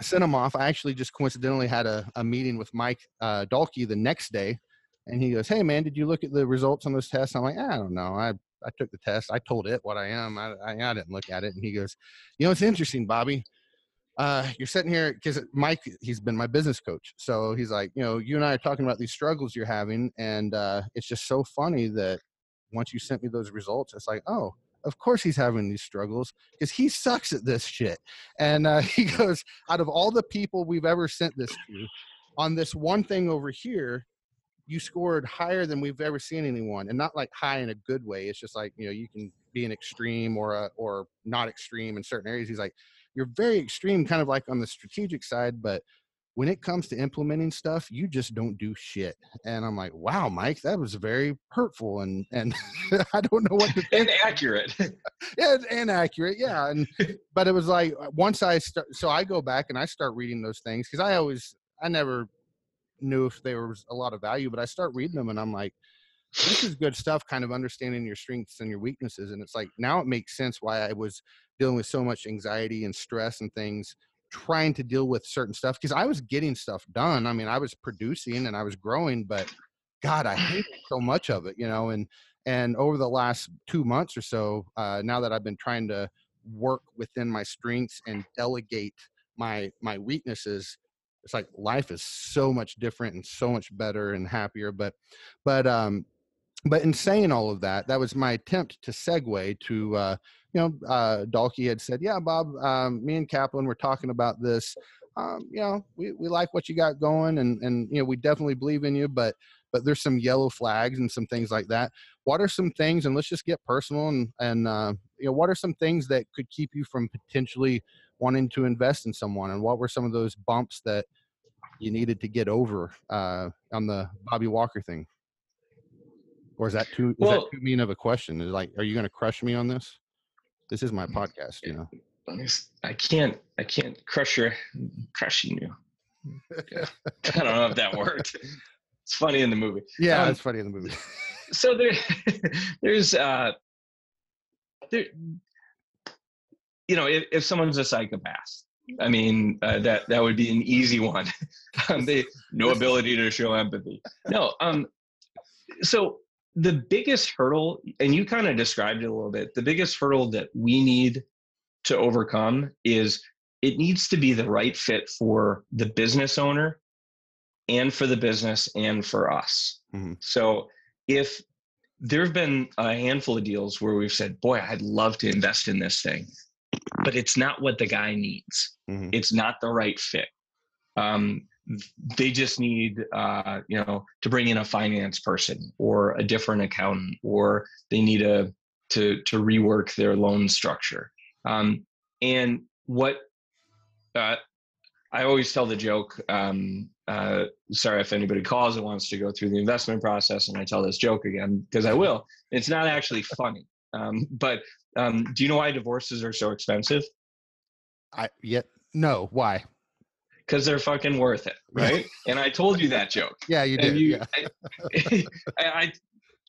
sent them off I actually just coincidentally had a, a meeting with Mike uh, Dalkey the next day and he goes, "Hey man, did you look at the results on those tests?" I'm like, "I don't know. I I took the test. I told it what I am. I I, I didn't look at it." And he goes, "You know, it's interesting, Bobby. Uh, you're sitting here because Mike, he's been my business coach. So he's like, you know, you and I are talking about these struggles you're having, and uh, it's just so funny that once you sent me those results, it's like, oh." Of course, he's having these struggles because he sucks at this shit. And uh, *laughs* he goes, out of all the people we've ever sent this to, on this one thing over here, you scored higher than we've ever seen anyone, and not like high in a good way. It's just like you know you can be an extreme or a, or not extreme in certain areas. He's like you're very extreme, kind of like on the strategic side, but when it comes to implementing stuff, you just don't do shit. And I'm like, wow, Mike, that was very hurtful and and *laughs* I don't know what to think. *laughs* inaccurate. *laughs* yeah, inaccurate. Yeah, and but it was like uh, once I start, so I go back and I start reading those things because I always I never knew if there was a lot of value, but I start reading them and I'm like, this is good stuff, kind of understanding your strengths and your weaknesses. And it's like now it makes sense why I was dealing with so much anxiety and stress and things trying to deal with certain stuff because I was getting stuff done. I mean, I was producing and I was growing, but God, I hate *sighs* so much of it, you know. And and over the last two months or so, uh, now that I've been trying to work within my strengths and delegate my my weaknesses, it's like life is so much different and so much better and happier but but um but in saying all of that that was my attempt to segue to uh you know uh dalkey had said yeah bob um me and kaplan were talking about this. Um you know we, we like what you got going and and you know we definitely believe in you but but there's some yellow flags and some things like that. What are some things and let's just get personal and and uh you know what are some things that could keep you from potentially wanting to invest in someone? And what were some of those bumps that you needed to get over uh, on the Bobby Walker thing? Or is that too, is well, that too mean of a question? Is like, are you going to crush me on this? This is my mm, podcast, you know. I can't, I can't crush your, crushing you. *laughs* *laughs* I don't know if that worked. It's funny in the movie. Yeah, um, it's funny in the movie. *laughs* so there, there's, uh, there, you know, if, if someone's a psychopath, I mean, uh, that that would be an easy one. um, they no ability to show empathy. No. Um. So the biggest hurdle, and you kind of described it a little bit. The biggest hurdle that we need to overcome is it needs to be the right fit for the business owner, and for the business, and for us. Mm-hmm. So if there have been a handful of deals where we've said, "Boy, I'd love to invest in this thing," but it's not what the guy needs. Mm-hmm. It's not the right fit. Um, they just need, uh, you know, to bring in a finance person or a different accountant, or they need a to to rework their loan structure. Um, and what uh, I always tell the joke. Um, uh, sorry if anybody calls and wants to go through the investment process, and I tell this joke again because I will. It's not actually funny, um, but um, do you know why divorces are so expensive? I yet no. Why? Because they're fucking worth it, *laughs* right? and I told you that joke. Yeah, you did. You, yeah. *laughs* I, I,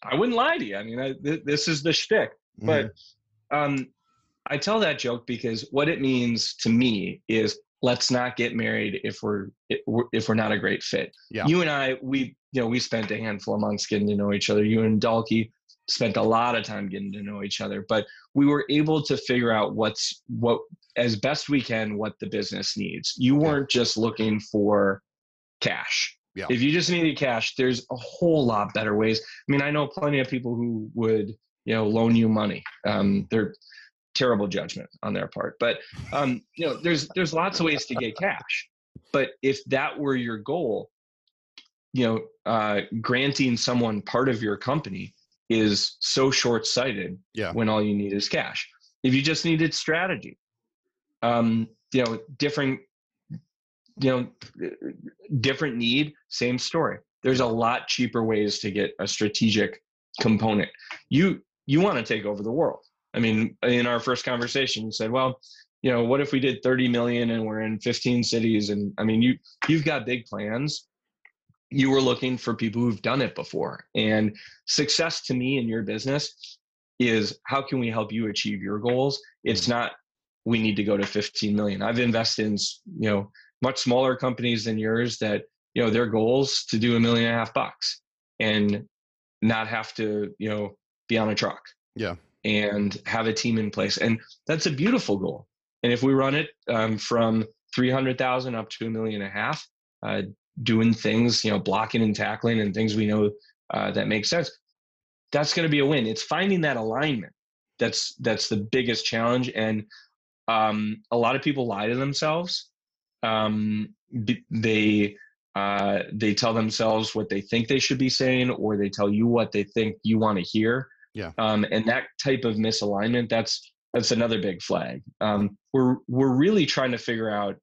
I wouldn't lie to you. I mean, I, th- this is the shtick. Mm-hmm. But um, I tell that joke because what it means to me is let's not get married if we're if we're not a great fit. Yeah. You and I, we you know we spent a handful of months getting to know each other. You and Dalkey spent a lot of time getting to know each other, but we were able to figure out what's what as best we can what the business needs. You weren't just looking for cash. Yeah. If you just needed cash, there's a whole lot better ways. I mean, I know plenty of people who would, you know, loan you money. Um, they're terrible judgment on their part, but um, you know, there's there's lots of ways to get cash. But if that were your goal, you know, uh, granting someone part of your company is so short-sighted. Yeah. When all you need is cash. If you just needed strategy, um, you know, different you know different need same story there's a lot cheaper ways to get a strategic component you you want to take over the world i mean in our first conversation you said well you know what if we did 30 million and we're in 15 cities and i mean you you've got big plans you were looking for people who've done it before. And success to me in your business is how can we help you achieve your goals? It's not we need to go to 15 million. I've invested in you know much smaller companies than yours that you know their goals to do a million and a half bucks and not have to you know be on a truck. Yeah. and have a team in place. And that's a beautiful goal. And if we run it um, from 300000 up to a million and a half uh, doing things you know blocking and tackling and things we know uh, that make sense that's going to be a win. It's finding that alignment that's that's the biggest challenge and um, a lot of people lie to themselves um, they uh, they tell themselves what they think they should be saying or they tell you what they think you want to hear. Yeah. um, and that type of misalignment that's that's another big flag. Um, we're we're really trying to figure out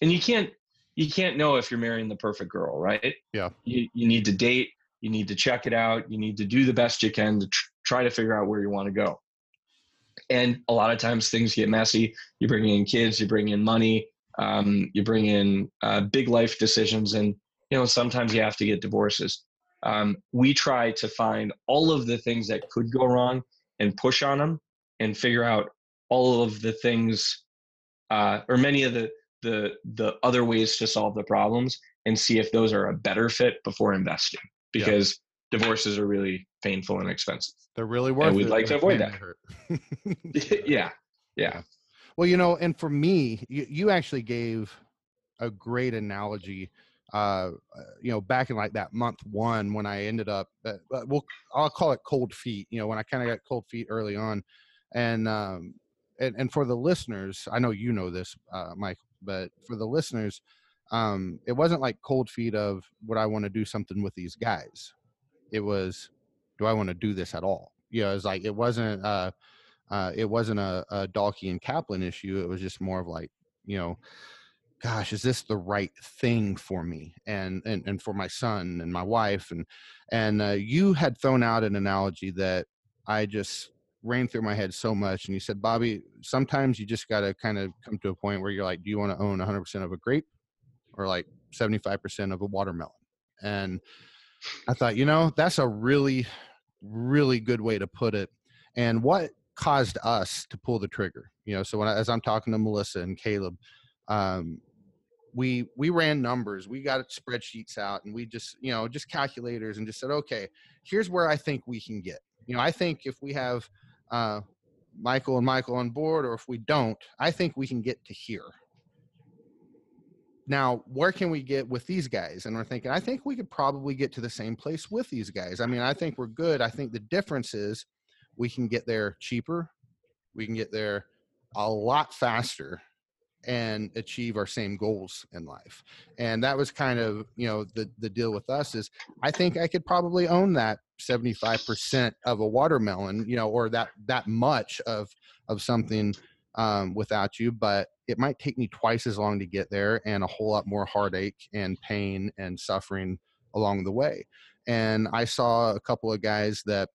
and you can't you can't know if you're marrying the perfect girl right? Yeah. you, you need to date you need to check it out you need to do the best you can to tr- try to figure out where you want to go. And a lot of times things get messy. You bring in kids you bring in money um, you bring in uh, big life decisions and you know sometimes you have to get divorces. Um, we try to find all of the things that could go wrong and push on them and figure out all of the things uh, or many of the the the other ways to solve the problems and see if those are a better fit before investing Yeah. because divorces are really painful and expensive They're really worth we'd it. like to avoid that. hurt. *laughs* *laughs* yeah yeah Well, you know, and for me, you, you actually gave a great analogy. Uh, uh, you know, back in like that month one when I ended up, uh, uh, well, I'll call it cold feet. You know, when I kind of got cold feet early on, and um, and and for the listeners, I know you know this, uh, Mike, but for the listeners, um, it wasn't like cold feet of would I want to do something with these guys. It was, do I want to do this at all? You know, it's like it wasn't. Uh, uh, it wasn't a, a Dalkey and Kaplan issue. It was just more of like, you know, gosh, is this the right thing for me and and, and for my son and my wife and and uh, you had thrown out an analogy that I just ran through my head so much. And you said, Bobby, sometimes you just got to kind of come to a point where you're like, do you want to own 100% of a grape or like 75% of a watermelon? And I thought, you know, that's a really, really good way to put it. And what caused us to pull the trigger? You know, so when I, as I'm talking to Melissa and Caleb, um, we we ran numbers, we got spreadsheets out, and we just you know just calculators, and just said, okay, here's where I think we can get. You know, I think if we have uh, Michael and Michael on board, or if we don't, I think we can get to here. Now, where can we get with these guys? And we're thinking, I think we could probably get to the same place with these guys. I mean, I think we're good. I think the difference is we can get there cheaper, we can get there a lot faster and achieve our same goals in life. And that was kind of, you know, the the deal with us is I think I could probably own that 75% of a watermelon, you know, or that that much of of something um, without you, but it might take me twice as long to get there and a whole lot more heartache and pain and suffering along the way. And I saw a couple of guys that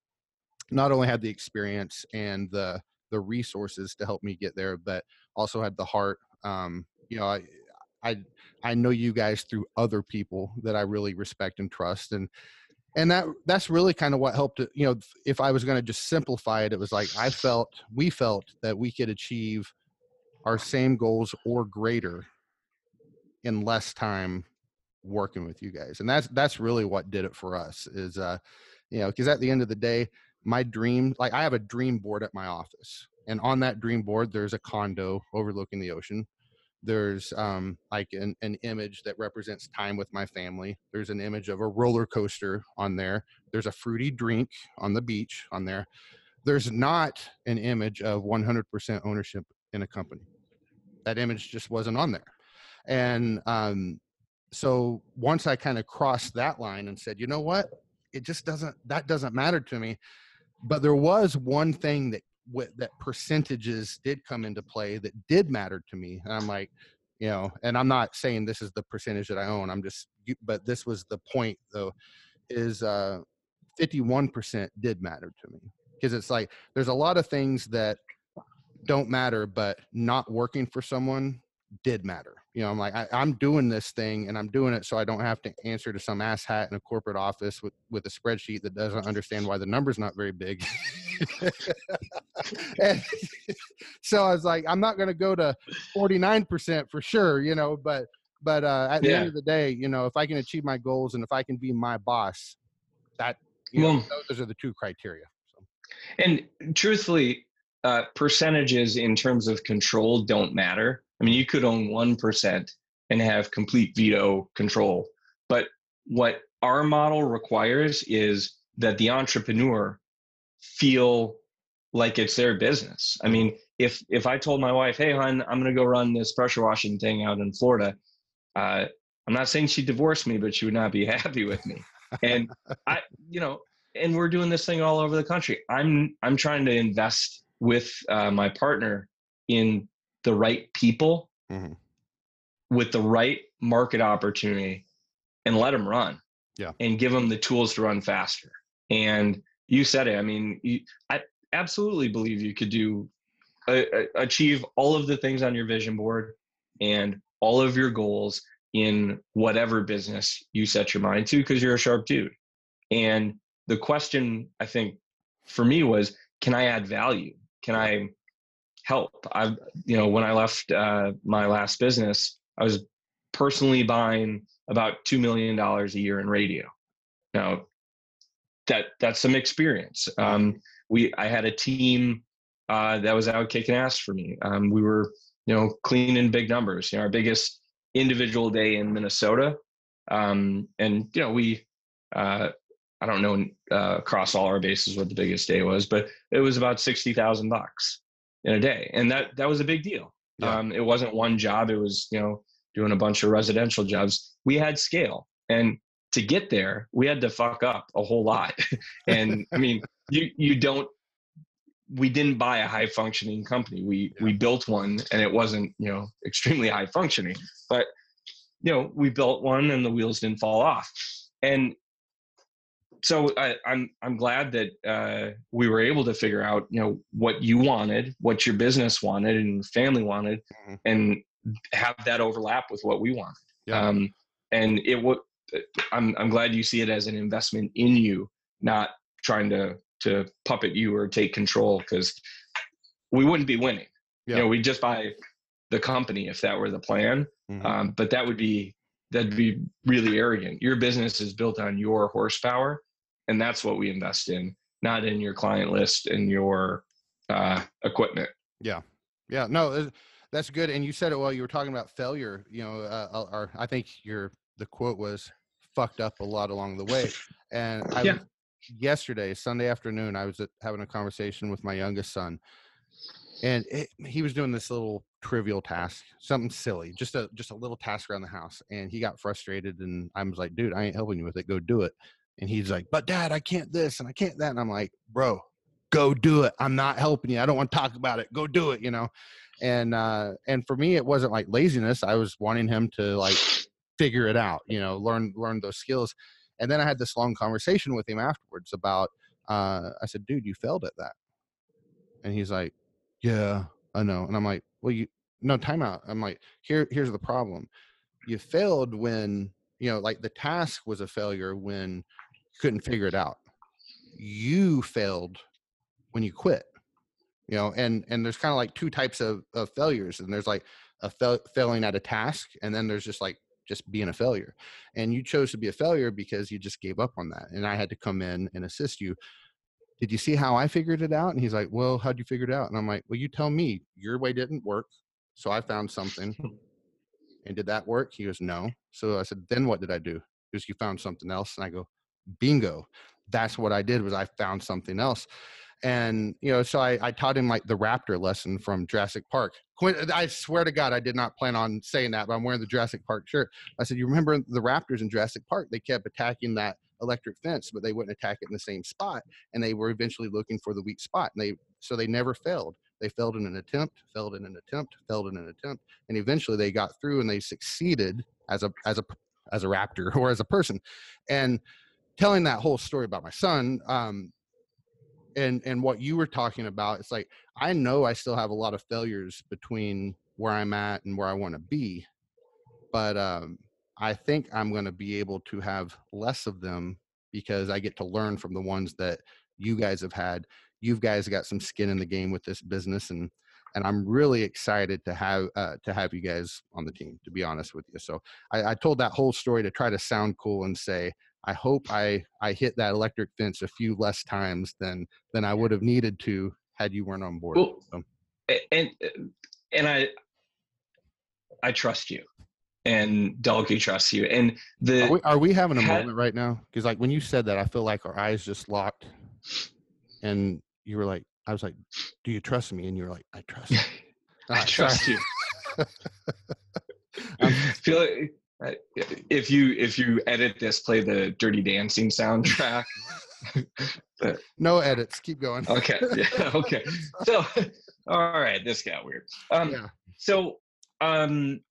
not only had the experience and the the resources to help me get there, but also had the heart. Um, you know, I, I I know you guys through other people that I really respect and trust, and and that that's really kind of what helped you know if i was going to just simplify it it was like i felt we felt that we could achieve our same goals or greater in less time working with you guys and that's that's really what did it for us is uh you know because at the end of the day my dream like i have a dream board at my office and on that dream board there's a condo overlooking the ocean there's um, like an, an image that represents time with my family. There's an image of a roller coaster on there. There's a fruity drink on the beach on there. There's not an image of 100% ownership in a company. That image just wasn't on there. And um, so once i kind of crossed that line and said you know what? It just doesn't that doesn't matter to me. But there was one thing that what that percentages did come into play that did matter to me and i'm like you know and i'm not saying this is the percentage that i own i'm just but this was the point though is uh 51% did matter to me because it's like there's a lot of things that don't matter but not working for someone did matter. You know, I'm like, I, am doing this thing and I'm doing it so I don't have to answer to some asshat in a corporate office with, with a spreadsheet that doesn't understand why the number's not very big. *laughs* *laughs* so I was like, I'm not going to go to 49% for sure, you know, but, but uh, at the end of the day, you know, if I can achieve my goals and if I can be my boss, that, you well, know, those are the two criteria. So. And truthfully, uh, percentages in terms of control don't matter I mean, you could own 1% and have complete veto control. But what our model requires is that the entrepreneur feel like it's their business. I mean, if if I told my wife, "Hey, hon, I'm going to go run this pressure washing thing out in Florida," uh, I'm not saying she'd divorce me, but she would not be *laughs* happy with me. And I, you know, and we're doing this thing all over the country. I'm I'm trying to invest with uh, my partner in the right people mm-hmm. with the right market opportunity and let them run. Yeah. And give them the tools to run faster. And you said it. I mean, you, I absolutely believe you could do uh, achieve all of the things on your vision board and all of your goals in whatever business you set your mind to because you're a sharp dude. And the question I think for me was, can I add value? Can I help. I, you know, when I left uh, my last business, I was personally buying about two million dollars a year in radio. Now, that that's some experience. Um, we, I had a team uh, that was out kicking ass for me. Um, we were, you know, cleaning big numbers. You know, our biggest individual day in Minnesota, um, and you know, we. Uh, I don't know uh, across all our bases what the biggest day was, but it was about sixty thousand bucks in a day, and that that was a big deal. Yeah. Um, it wasn't one job; it was you know doing a bunch of residential jobs. We had scale, and to get there, we had to fuck up a whole lot. *laughs* and I mean, you you don't. We didn't buy a high functioning company. We yeah. we built one, and it wasn't you know extremely high functioning, but you know we built one, and the wheels didn't fall off. And so I, am I'm, I'm glad that uh, we were able to figure out you know what you wanted, what your business wanted, and family wanted, mm-hmm. and have that overlap with what we wanted. Yeah. Um, and it would. I'm I'm glad you see it as an investment in you, not trying to to puppet you or take control because we wouldn't be winning. Yeah. You know, we just buy the company if that were the plan. Mm-hmm. Um, but that would be that'd be really arrogant. Your business is built on your horsepower, and that's what we invest in not in your client list and your uh, equipment. Yeah. Yeah no that's good and you said it while you were talking about failure you know uh, uh, or i think your the quote was fucked up a lot along the way and i yeah. was, yesterday sunday afternoon i was having a conversation with my youngest son and it, he was doing this little trivial task something silly just a just a little task around the house and he got frustrated and i was like dude i ain't helping you with it go do it and he's like, but dad, I can't this and I can't that. And I'm like, bro, go do it. I'm not helping you. I don't want to talk about it. Go do it, you know? And, uh, and for me, it wasn't like laziness. I was wanting him to like figure it out, you know, learn, learn those skills. And then I had this long conversation with him afterwards about, uh, I said, dude, you failed at that. And he's like, yeah, I know. And I'm like, well, you, no timeout. I'm like, here, here's the problem. You failed when, you know, like the task was a failure when couldn't figure it out. You failed when you quit. You know, and and there's kind of like two types of, of failures, and there's like a fail, failing at a task, and then there's just like just being a failure. And you chose to be a failure because you just gave up on that. And I had to come in and assist you. Did you see how I figured it out? And he's like, Well, how'd you figure it out? And I'm like, Well, you tell me. Your way didn't work. So I found something. *laughs* And did that work? He goes, No. So I said, Then what did I do? Because you found something else. And I go, Bingo. That's what I did was I found something else. And you know, so I, I taught him like the raptor lesson from Jurassic Park. Uh, I swear to God, I did not plan on saying that, but I'm wearing the Jurassic Park shirt. I said, You remember the raptors in Jurassic Park? They kept attacking that electric fence, but they wouldn't attack it in the same spot. And they were eventually looking for the weak spot. And they so they never failed. They failed in an attempt, failed in an attempt, failed in an attempt, and eventually they got through and they succeeded as a as a as a raptor *laughs* or as a person. And telling that whole story about my son, um, and and what you were talking about, it's like I know I still have a lot of failures between where I'm at and where I want to be, but um, I think I'm going to be able to have less of them because I get to learn from the ones that you guys have had you guys got some skin in the game with this business and and I'm really excited to have uh, to have you guys on the team. To be honest with you, so I, I, told that whole story to try to sound cool and say I hope I I hit that electric fence a few less times than than I would have needed to had you weren't on board. Well, so. And and I I trust you, and Dalkey trusts you. And the are we, are we having a had, moment right now? Because like when you said that, I feel like our eyes just locked, and you were like, I was like, "Do you trust me?" And you were like, "I trust." You. *laughs* I trust you. *laughs* I *laughs* feel like uh, if you if you edit this, play the Dirty Dancing soundtrack. *laughs* no edits. Keep going. okay. Yeah. Okay. So, all right. This got weird. Um, yeah. So, um,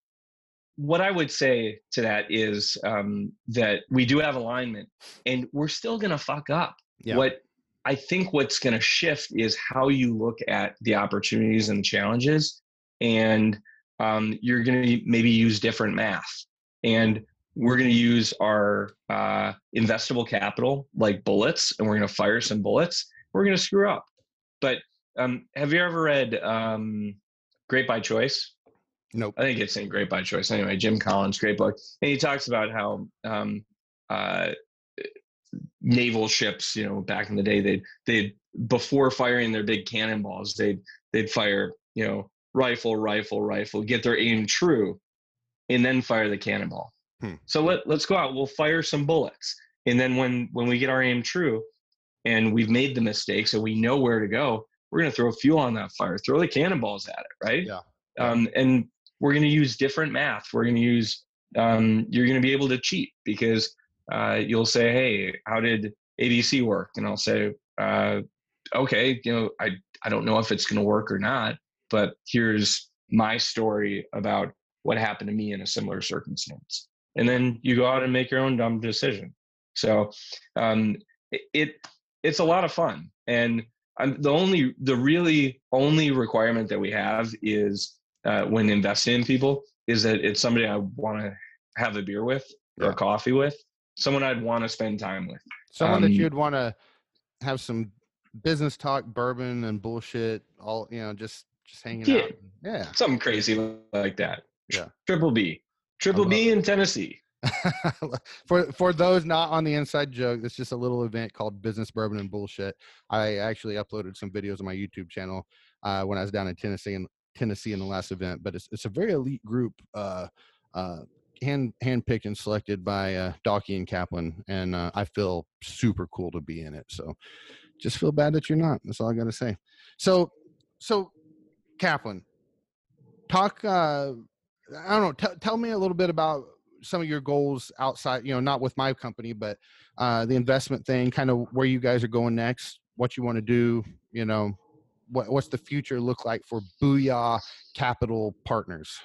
what I would say to that is um, that we do have alignment, and we're still gonna fuck up. Yeah. What I think what's going to shift is how you look at the opportunities and challenges, and um, you're going to maybe use different math. And we're going to use our uh, investable capital like bullets, and we're going to fire some bullets. We're going to screw up. But um, have you ever read um, Great by Choice? Nope. I think it's in Great by Choice. Anyway, Jim Collins, great book, and he talks about how um, uh, naval ships, you know, back in the day, they'd they'd before firing their big cannonballs, they'd they'd fire, you know, rifle, rifle, rifle, get their aim true, and then fire the cannonball. Hmm. So let let's go out. We'll fire some bullets, and then when when we get our aim true, and we've made the mistake, so we know where to go, we're going to throw fuel on that fire, throw the cannonballs at it, right? Yeah. Um, and we're going to use different math. We're going to use. Um, you're going to be able to cheat because uh, you'll say, "Hey, how did ABC work?" And I'll say, uh, "Okay, you know, I I don't know if it's going to work or not, but here's my story about what happened to me in a similar circumstance." And then you go out and make your own dumb decision. So um, it, it it's a lot of fun, and I'm, the only the really only requirement that we have is uh, when investing in people is that it's somebody I want to have a beer with or yeah. coffee with someone I'd want to spend time with. Someone um, that you'd want to have some business talk, bourbon and bullshit, all you know, just just hanging yeah. out. Yeah, something crazy like that. Yeah, Triple B, Triple B in Tennessee. *laughs* for for those not on the inside joke, it's just a little event called Business Bourbon and Bullshit. I actually uploaded some videos on my YouTube channel uh, when I was down in Tennessee in Tennessee in the last event. But it's it's a very elite group. Uh, uh, hand handpicked and selected by uh, Dalkey and Kaplan, and uh, I feel super cool to be in it. So just feel bad that you're not. That's all I got to say. So so Kaplan, talk. Uh, I don't know. T- tell me a little bit about some of your goals outside. You know, not with my company, but uh, the investment thing. Kind of where you guys are going next. What you want to do. You know, what what's the future look like for Booyah Capital Partners?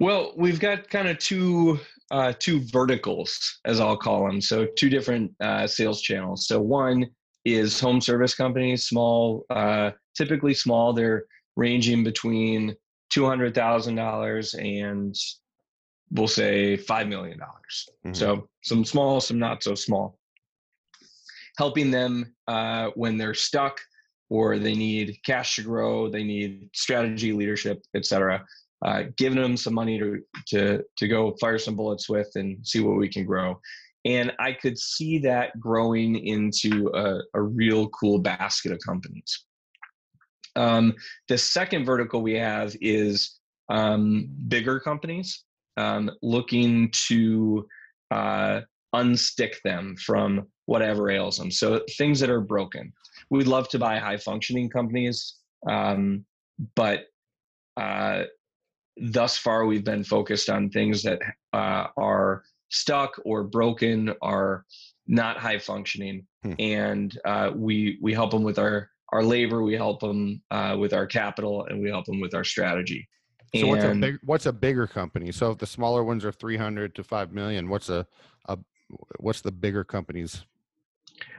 Well, we've got kind of two uh, two verticals, as I'll call them. So two different uh, sales channels. So one is home service companies, small, uh, typically small. They're ranging between two hundred thousand dollars and we'll say five million dollars. Mm-hmm. So some small, some not so small. helping them uh, when they're stuck or they need cash to grow, they need strategy, leadership, etc. Uh, giving them some money to to to go fire some bullets with and see what we can grow. And I could see that growing into a, a real cool basket of companies. Um, the second vertical we have is um, bigger companies um, looking to uh, unstick them from whatever ails them. So things that are broken. We'd love to buy high functioning companies, um, but uh, thus far we've been focused on things that uh, are stuck or broken, are not high functioning, hmm. and uh, we we help them with our our labor, we help them uh, with our capital, and we help them with our strategy. So and what's a big what's a bigger company? So if the smaller ones are three hundred to five million, what's a, a what's the bigger companies?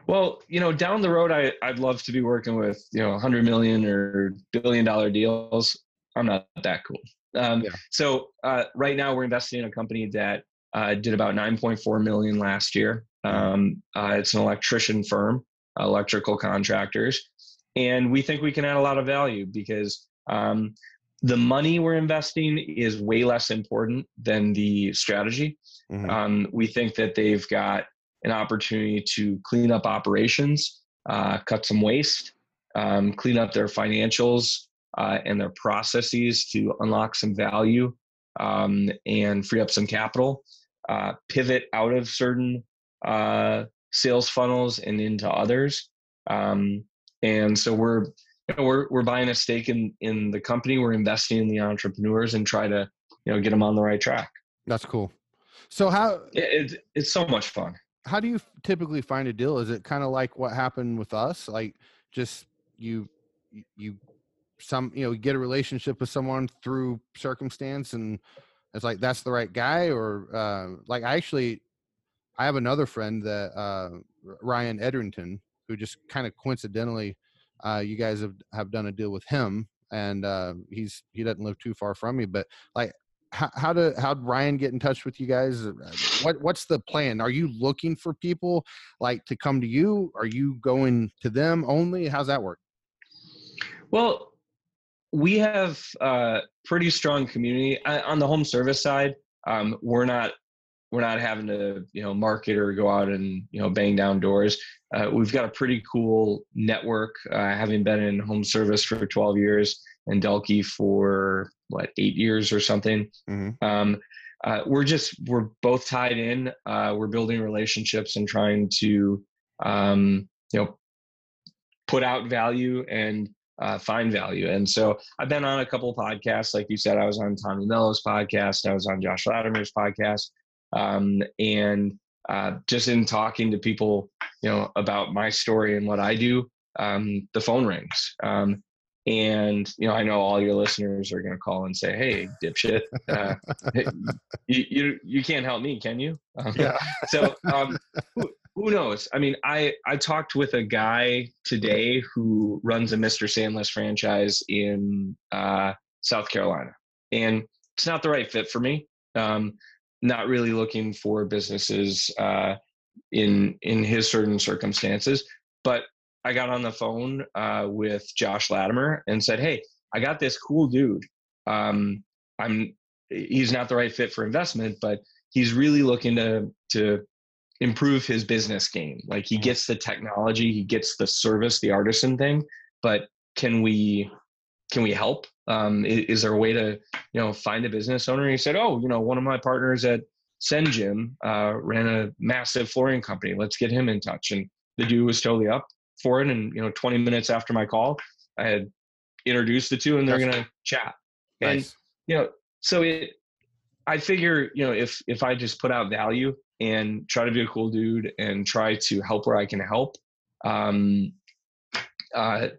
Well, you know, down the road, I I'd love to be working with you know hundred million or billion dollar deals. I'm not that cool. Um, yeah. So uh, right now, we're investing in a company that uh, did about 9.4 million last year. Mm-hmm. Um, uh, it's an electrician firm, electrical contractors, and we think we can add a lot of value because um, the money we're investing is way less important than the strategy. Mm-hmm. Um, we think that they've got an opportunity to clean up operations, uh, cut some waste, um, clean up their financials uh, and their processes to unlock some value um, and free up some capital, uh, pivot out of certain uh, sales funnels and into others. Um, and so we're you know, we're we're buying a stake in in the company. We're investing in the entrepreneurs and try to you know get them on the right track. That's cool. So how it, it it's so much fun. How do you typically find a deal? Is it kind of like what happened with us? Like just you you some you know get a relationship with someone through circumstance and it's like that's the right guy or uh, like I actually I have another friend that uh, Ryan Edrington who just kind of coincidentally uh, you guys have have done a deal with him, and uh, he's he doesn't live too far from me. But like, how how did how did Ryan get in touch with you guys? Uh, what what's the plan? Are you looking for people like to come to you? Are you going to them only? How's that work? Well, we have a pretty strong community on the home service side. Um, we're not we're not having to you know market or go out and you know bang down doors. Uh, we've got a pretty cool network uh, having been in home service for 12 years and Dalkey for what eight years or something. Mm-hmm. um, uh, we're just we're both tied in. Uh, we're building relationships and trying to um, you know put out value and uh, find value. And so I've been on a couple of podcasts, like you said, I was on Tommy Mello's podcast, I was on Josh Latimer's podcast, um, and uh, just in talking to people, you know, about my story and what I do, um, the phone rings. Um, and you know, I know all your listeners are going to call and say, "Hey, dipshit, uh, you, you you can't help me, can you?" Um, yeah. so um, who, who knows? I mean, I I talked with a guy today who runs a Mr. Sandless franchise in uh, South Carolina, and it's not the right fit for me. Um, not really looking for businesses uh, in in his certain circumstances. But I got on the phone uh, with Josh Latimer and said, "Hey, I got this cool dude. Um, I'm he's not the right fit for investment, but he's really looking to to improve his business game. Like he mm-hmm. gets the technology, he gets the service, the artisan thing, but can we can we help? Um, is, is, there a way to, you know, find a business owner? And he said, oh, you know, one of my partners at SendJim uh, ran a massive flooring company. Let's get him in touch. And the dude was totally up for it. And, you know, 20 minutes after my call, I had introduced the two and they're going to chat. Nice. And, you know, so it, I figure, you know, if, if I just put out value and try to be a cool dude and try to help where I can help, um, uh,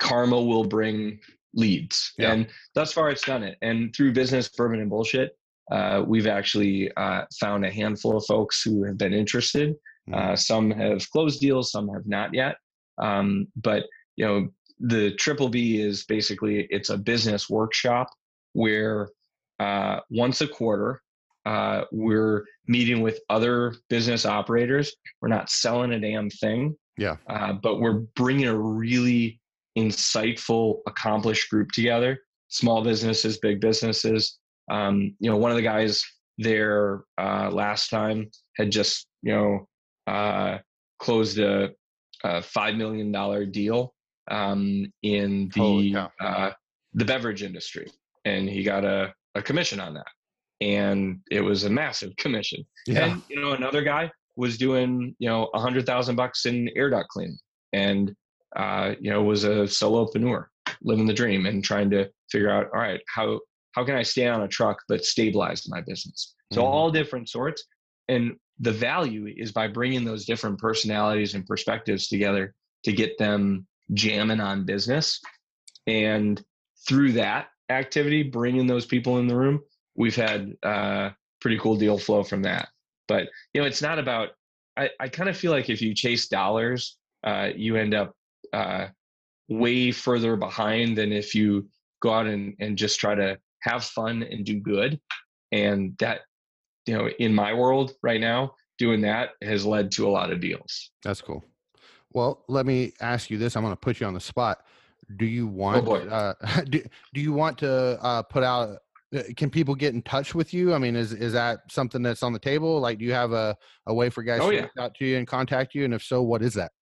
karma will bring leads. Yeah. And thus far, it's done it. And through business, bourbon, and bullshit, uh, we've actually uh, found a handful of folks who have been interested. Mm-hmm. Uh, some have closed deals, some have not yet. Um, but you know, the triple B is basically it's a business workshop where uh, once a quarter Uh, we're meeting with other business operators. We're not selling a damn thing. Yeah. Uh, but we're bringing a really insightful, accomplished group together. Small businesses, big businesses. Um, you know, one of the guys there uh, last time had just you know uh, closed a, a five million dollar deal um, in the uh, the beverage industry, and he got a, a commission on that, and it was a massive commission. Yeah. And you know, another guy was doing you know a hundred thousand bucks in air duct cleaning, and uh, you know was a solopreneur living the dream and trying to figure out all right how how can I stay on a truck but stabilize my business? So mm-hmm. all different sorts. And the value is by bringing those different personalities and perspectives together to get them jamming on business. And through that activity, bringing those people in the room, we've had uh, pretty cool deal flow from that. But you know, it's not about. I, I kind of feel like if you chase dollars, uh, you end up uh, way further behind than if you go out and, and just try to have fun and do good. And that you know, in my world right now, doing that has led to a lot of deals. That's cool. Well, let me ask you this. I'm going to put you on the spot. Do you oh, want, oh uh, *laughs* do, do you want to uh, put out, uh, can people get in touch with you? I mean, is, is that something that's on the table? Like, do you have a, a way for guys oh, to yeah. reach out to you and contact you? And if so, what is that?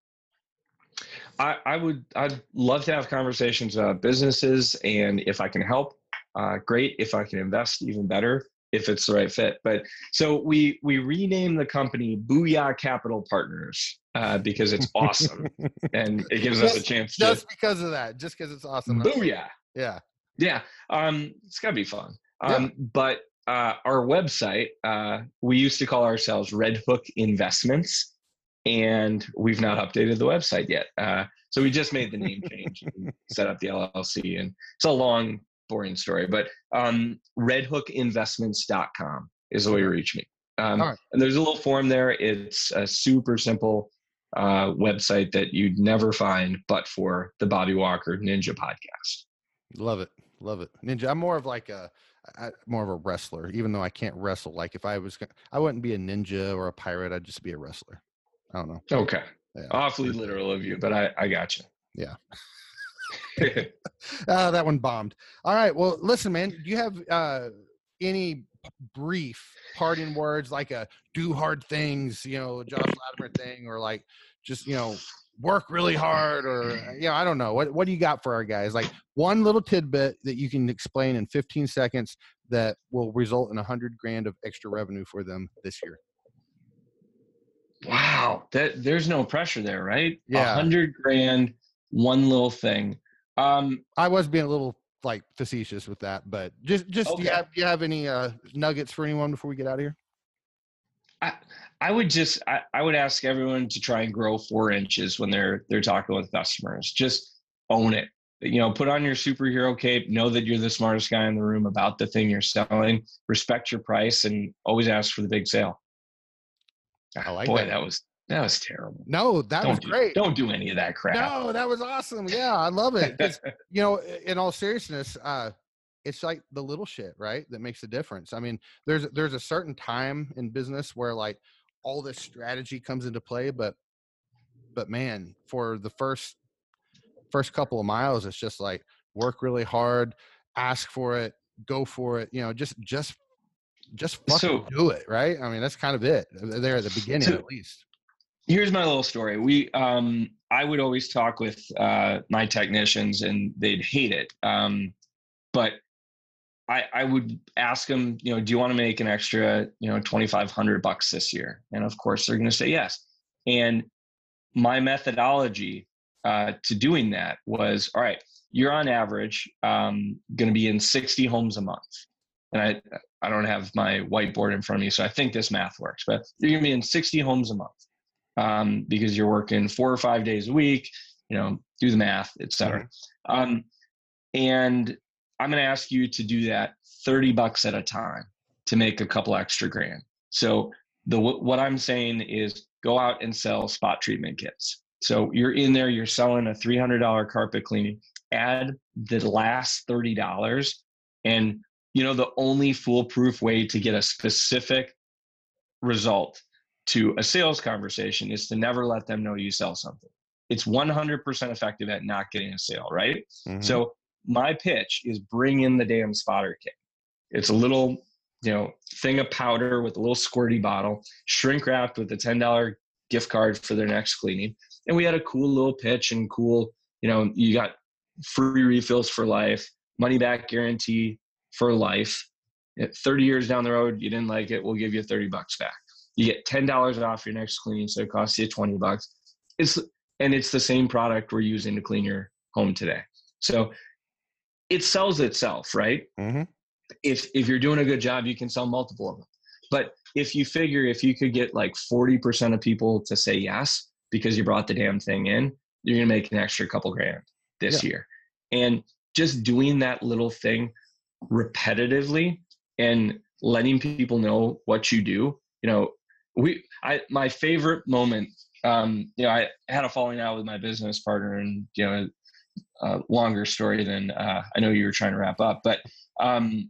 I, I would, I'd love to have conversations about businesses and if I can help, uh, great. If I can invest, even better if it's the right fit. But so we we renamed the company Booyah Capital Partners uh, because it's awesome *laughs* and it gives just, us a chance. To, just because of that, just because it's awesome. Booyah! Yeah, yeah. Um, it's gotta be fun. Um, yeah. but uh, our website, uh, we used to call ourselves Red Hook Investments, and we've not updated the website yet. Uh, so we just made the name change and *laughs* set up the LLC, and it's a long boring story, but um, redhookinvestments.com is the way to reach me. Um, right. And there's a little form there. It's a super simple uh, website that you'd never find but for the Bobby Walker Ninja podcast. Love it. Love it. Ninja. I'm more of like a, I, more of a wrestler, even though I can't wrestle. Like if I was, I wouldn't be a ninja or a pirate. I'd just be a wrestler. I don't know. Okay. Yeah. Awfully literal of you, but I, I got you. Yeah. uh, *laughs* *laughs* that one bombed. All right. Well, listen, man. Do you have uh, any brief parting words, like a "do hard things," you know, Josh Latimer thing, or like just you know work really hard, or you know, I don't know. What What do you got for our guys? Like one little tidbit that you can explain in 15 seconds that will result in a hundred grand of extra revenue for them this year. Wow, that there's no pressure there, right? Yeah, a hundred grand one little thing. Um, I was being a little like facetious with that, but just just okay. do you have do you have any uh, nuggets for anyone before we get out of here? I I would just I, I would ask everyone to try and grow four inches when they're they're talking with customers. Just own it. You know, put on your superhero cape. Know that you're the smartest guy in the room about the thing you're selling. Respect your price and always ask for the big sale. I like Boy, that. that was that was terrible. No, that don't was do, great. Don't do any of that crap. No, that was awesome. Yeah, I love it. *laughs* you know, in all seriousness, uh, it's like the little shit, right? That makes a difference. I mean, there's there's a certain time in business where like all this strategy comes into play, but but man, for the first first couple of miles, it's just like work really hard, ask for it, go for it. You know, just just just fucking so, do it, right? I mean, that's kind of it there at the beginning, so, at least here's my little story. We, um, I would always talk with uh, my technicians, and they'd hate it. Um, but I, I would ask them, you know, do you want to make an extra, you know, twenty five hundred bucks this year? And of course, they're going to say yes. And my methodology uh, to doing that was, all right, you're on average um, going to be in sixty homes a month. And I, I don't have my whiteboard in front of me, so I think this math works. But you're to be in sixty homes a month um, because you're working four or five days a week, you know, do the math, et cetera. Um, and I'm to ask you to do that 30 bucks at a time to make a couple extra grand. So the what I'm saying is go out and sell spot treatment kits. So you're in there, you're selling a $300 carpet cleaning. Add the last $30 and you know the only foolproof way to get a specific result to a sales conversation is to never let them know you sell something. It's 100% effective at not getting a sale right? Mhm. so my pitch is bring in the damn spotter kit. It's a little you know thing of powder with a little squirty bottle shrink wrapped with a $10 gift card for their next cleaning and we had a cool little pitch and cool you know you got free refills for life money back guarantee for life. 30 years down the road you didn't like it we'll give you 30 bucks back. You get $10 off your next cleaning so it costs you 20 bucks. It's and it's the same product we're using to clean your home today. So it sells itself right? Mhm. if if you're doing a good job you can sell multiple of them. But if you figure if you could get like 40% of people to say yes because you brought the damn thing in you're going to make an extra couple grand this year. And just doing that little thing repetitively and letting people know what you do. You know we i my favorite moment um you know i had a falling out with my business partner and you know a longer story than uh, i know you were trying to wrap up but um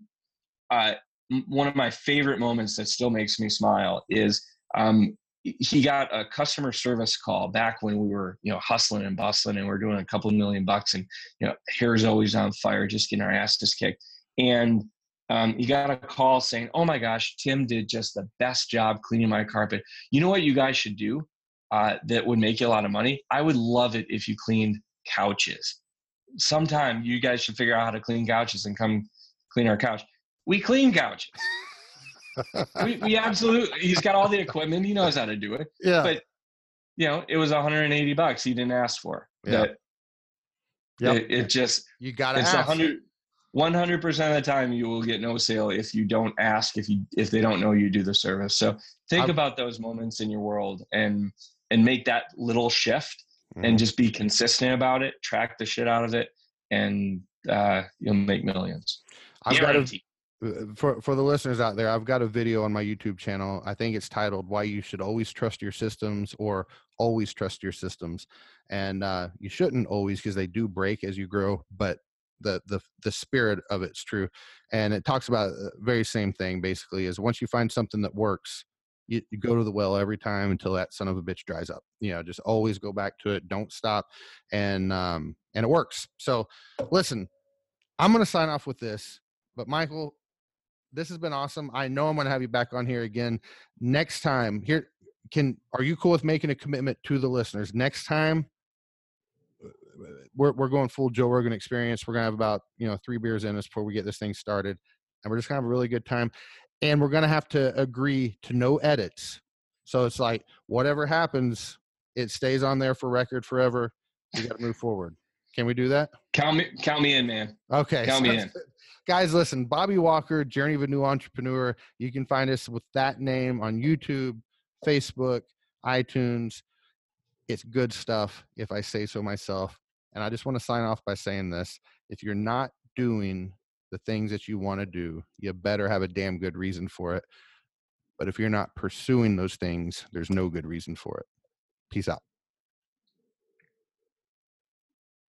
uh one of my favorite moments that still makes me smile is um he got a customer service call back when we were you know hustling and bustling and we're doing a couple million bucks and you know hair's always on fire just getting our asses kicked and um, he got a call saying oh my gosh tim did just the best job cleaning my carpet. You know what you guys should do uh, that would make you a lot of money? I would love it if you cleaned couches. Sometime you guys should figure out how to clean couches and come clean our couch. We clean couches. *laughs* We, we absolutely he's got all the equipment he knows how to do it. Yeah. But you know it was 180 bucks he didn't ask for. Yeah. that Yep. it, it just you gotta it's ask. 100 100 percent of the time you will get no sale if you don't ask if you if they don't know you do the service so think I'm- about those moments in your world and and make that little shift Mhm. and just be consistent about it track the shit out of it and uh, you'll make millions I've got a, for for the listeners out there, I've got a video on my YouTube channel. I think it's titled "Why You Should Always Trust Your Systems" or "Always Trust Your Systems," and uh, you shouldn't always because they do break as you grow, but the the the spirit of it's true, and it talks about the very same thing basically. Is once you find something that works. You, you go to the well every time until that son of a bitch dries up. You know, just always go back to it. Don't stop, and um, and it works. So, listen, I'm to sign off with this. But Michael, this has been awesome. I know I'm to have you back on here again next time. Here, can are you cool with making a commitment to the listeners next time? We're we're going full Joe Rogan experience. We're gonna have about you know three beers in us before we get this thing started, and we're just gonna have a really good time. And we're gonna have to agree to no edits. So it's like whatever happens, it stays on there for record forever. We got to move forward. Can we do that? count me count me in man Okay. Count me in. *laughs* Guys, listen, Bobby Walker, Journey of a New Entrepreneur. You can find us with that name on YouTube, Facebook, iTunes. It's good stuff, if I say so myself. And I just want to sign off by saying this. If you're not doing the things that you want to do, you better have a damn good reason for it. But if you're not pursuing those things, there's no good reason for it. Peace out.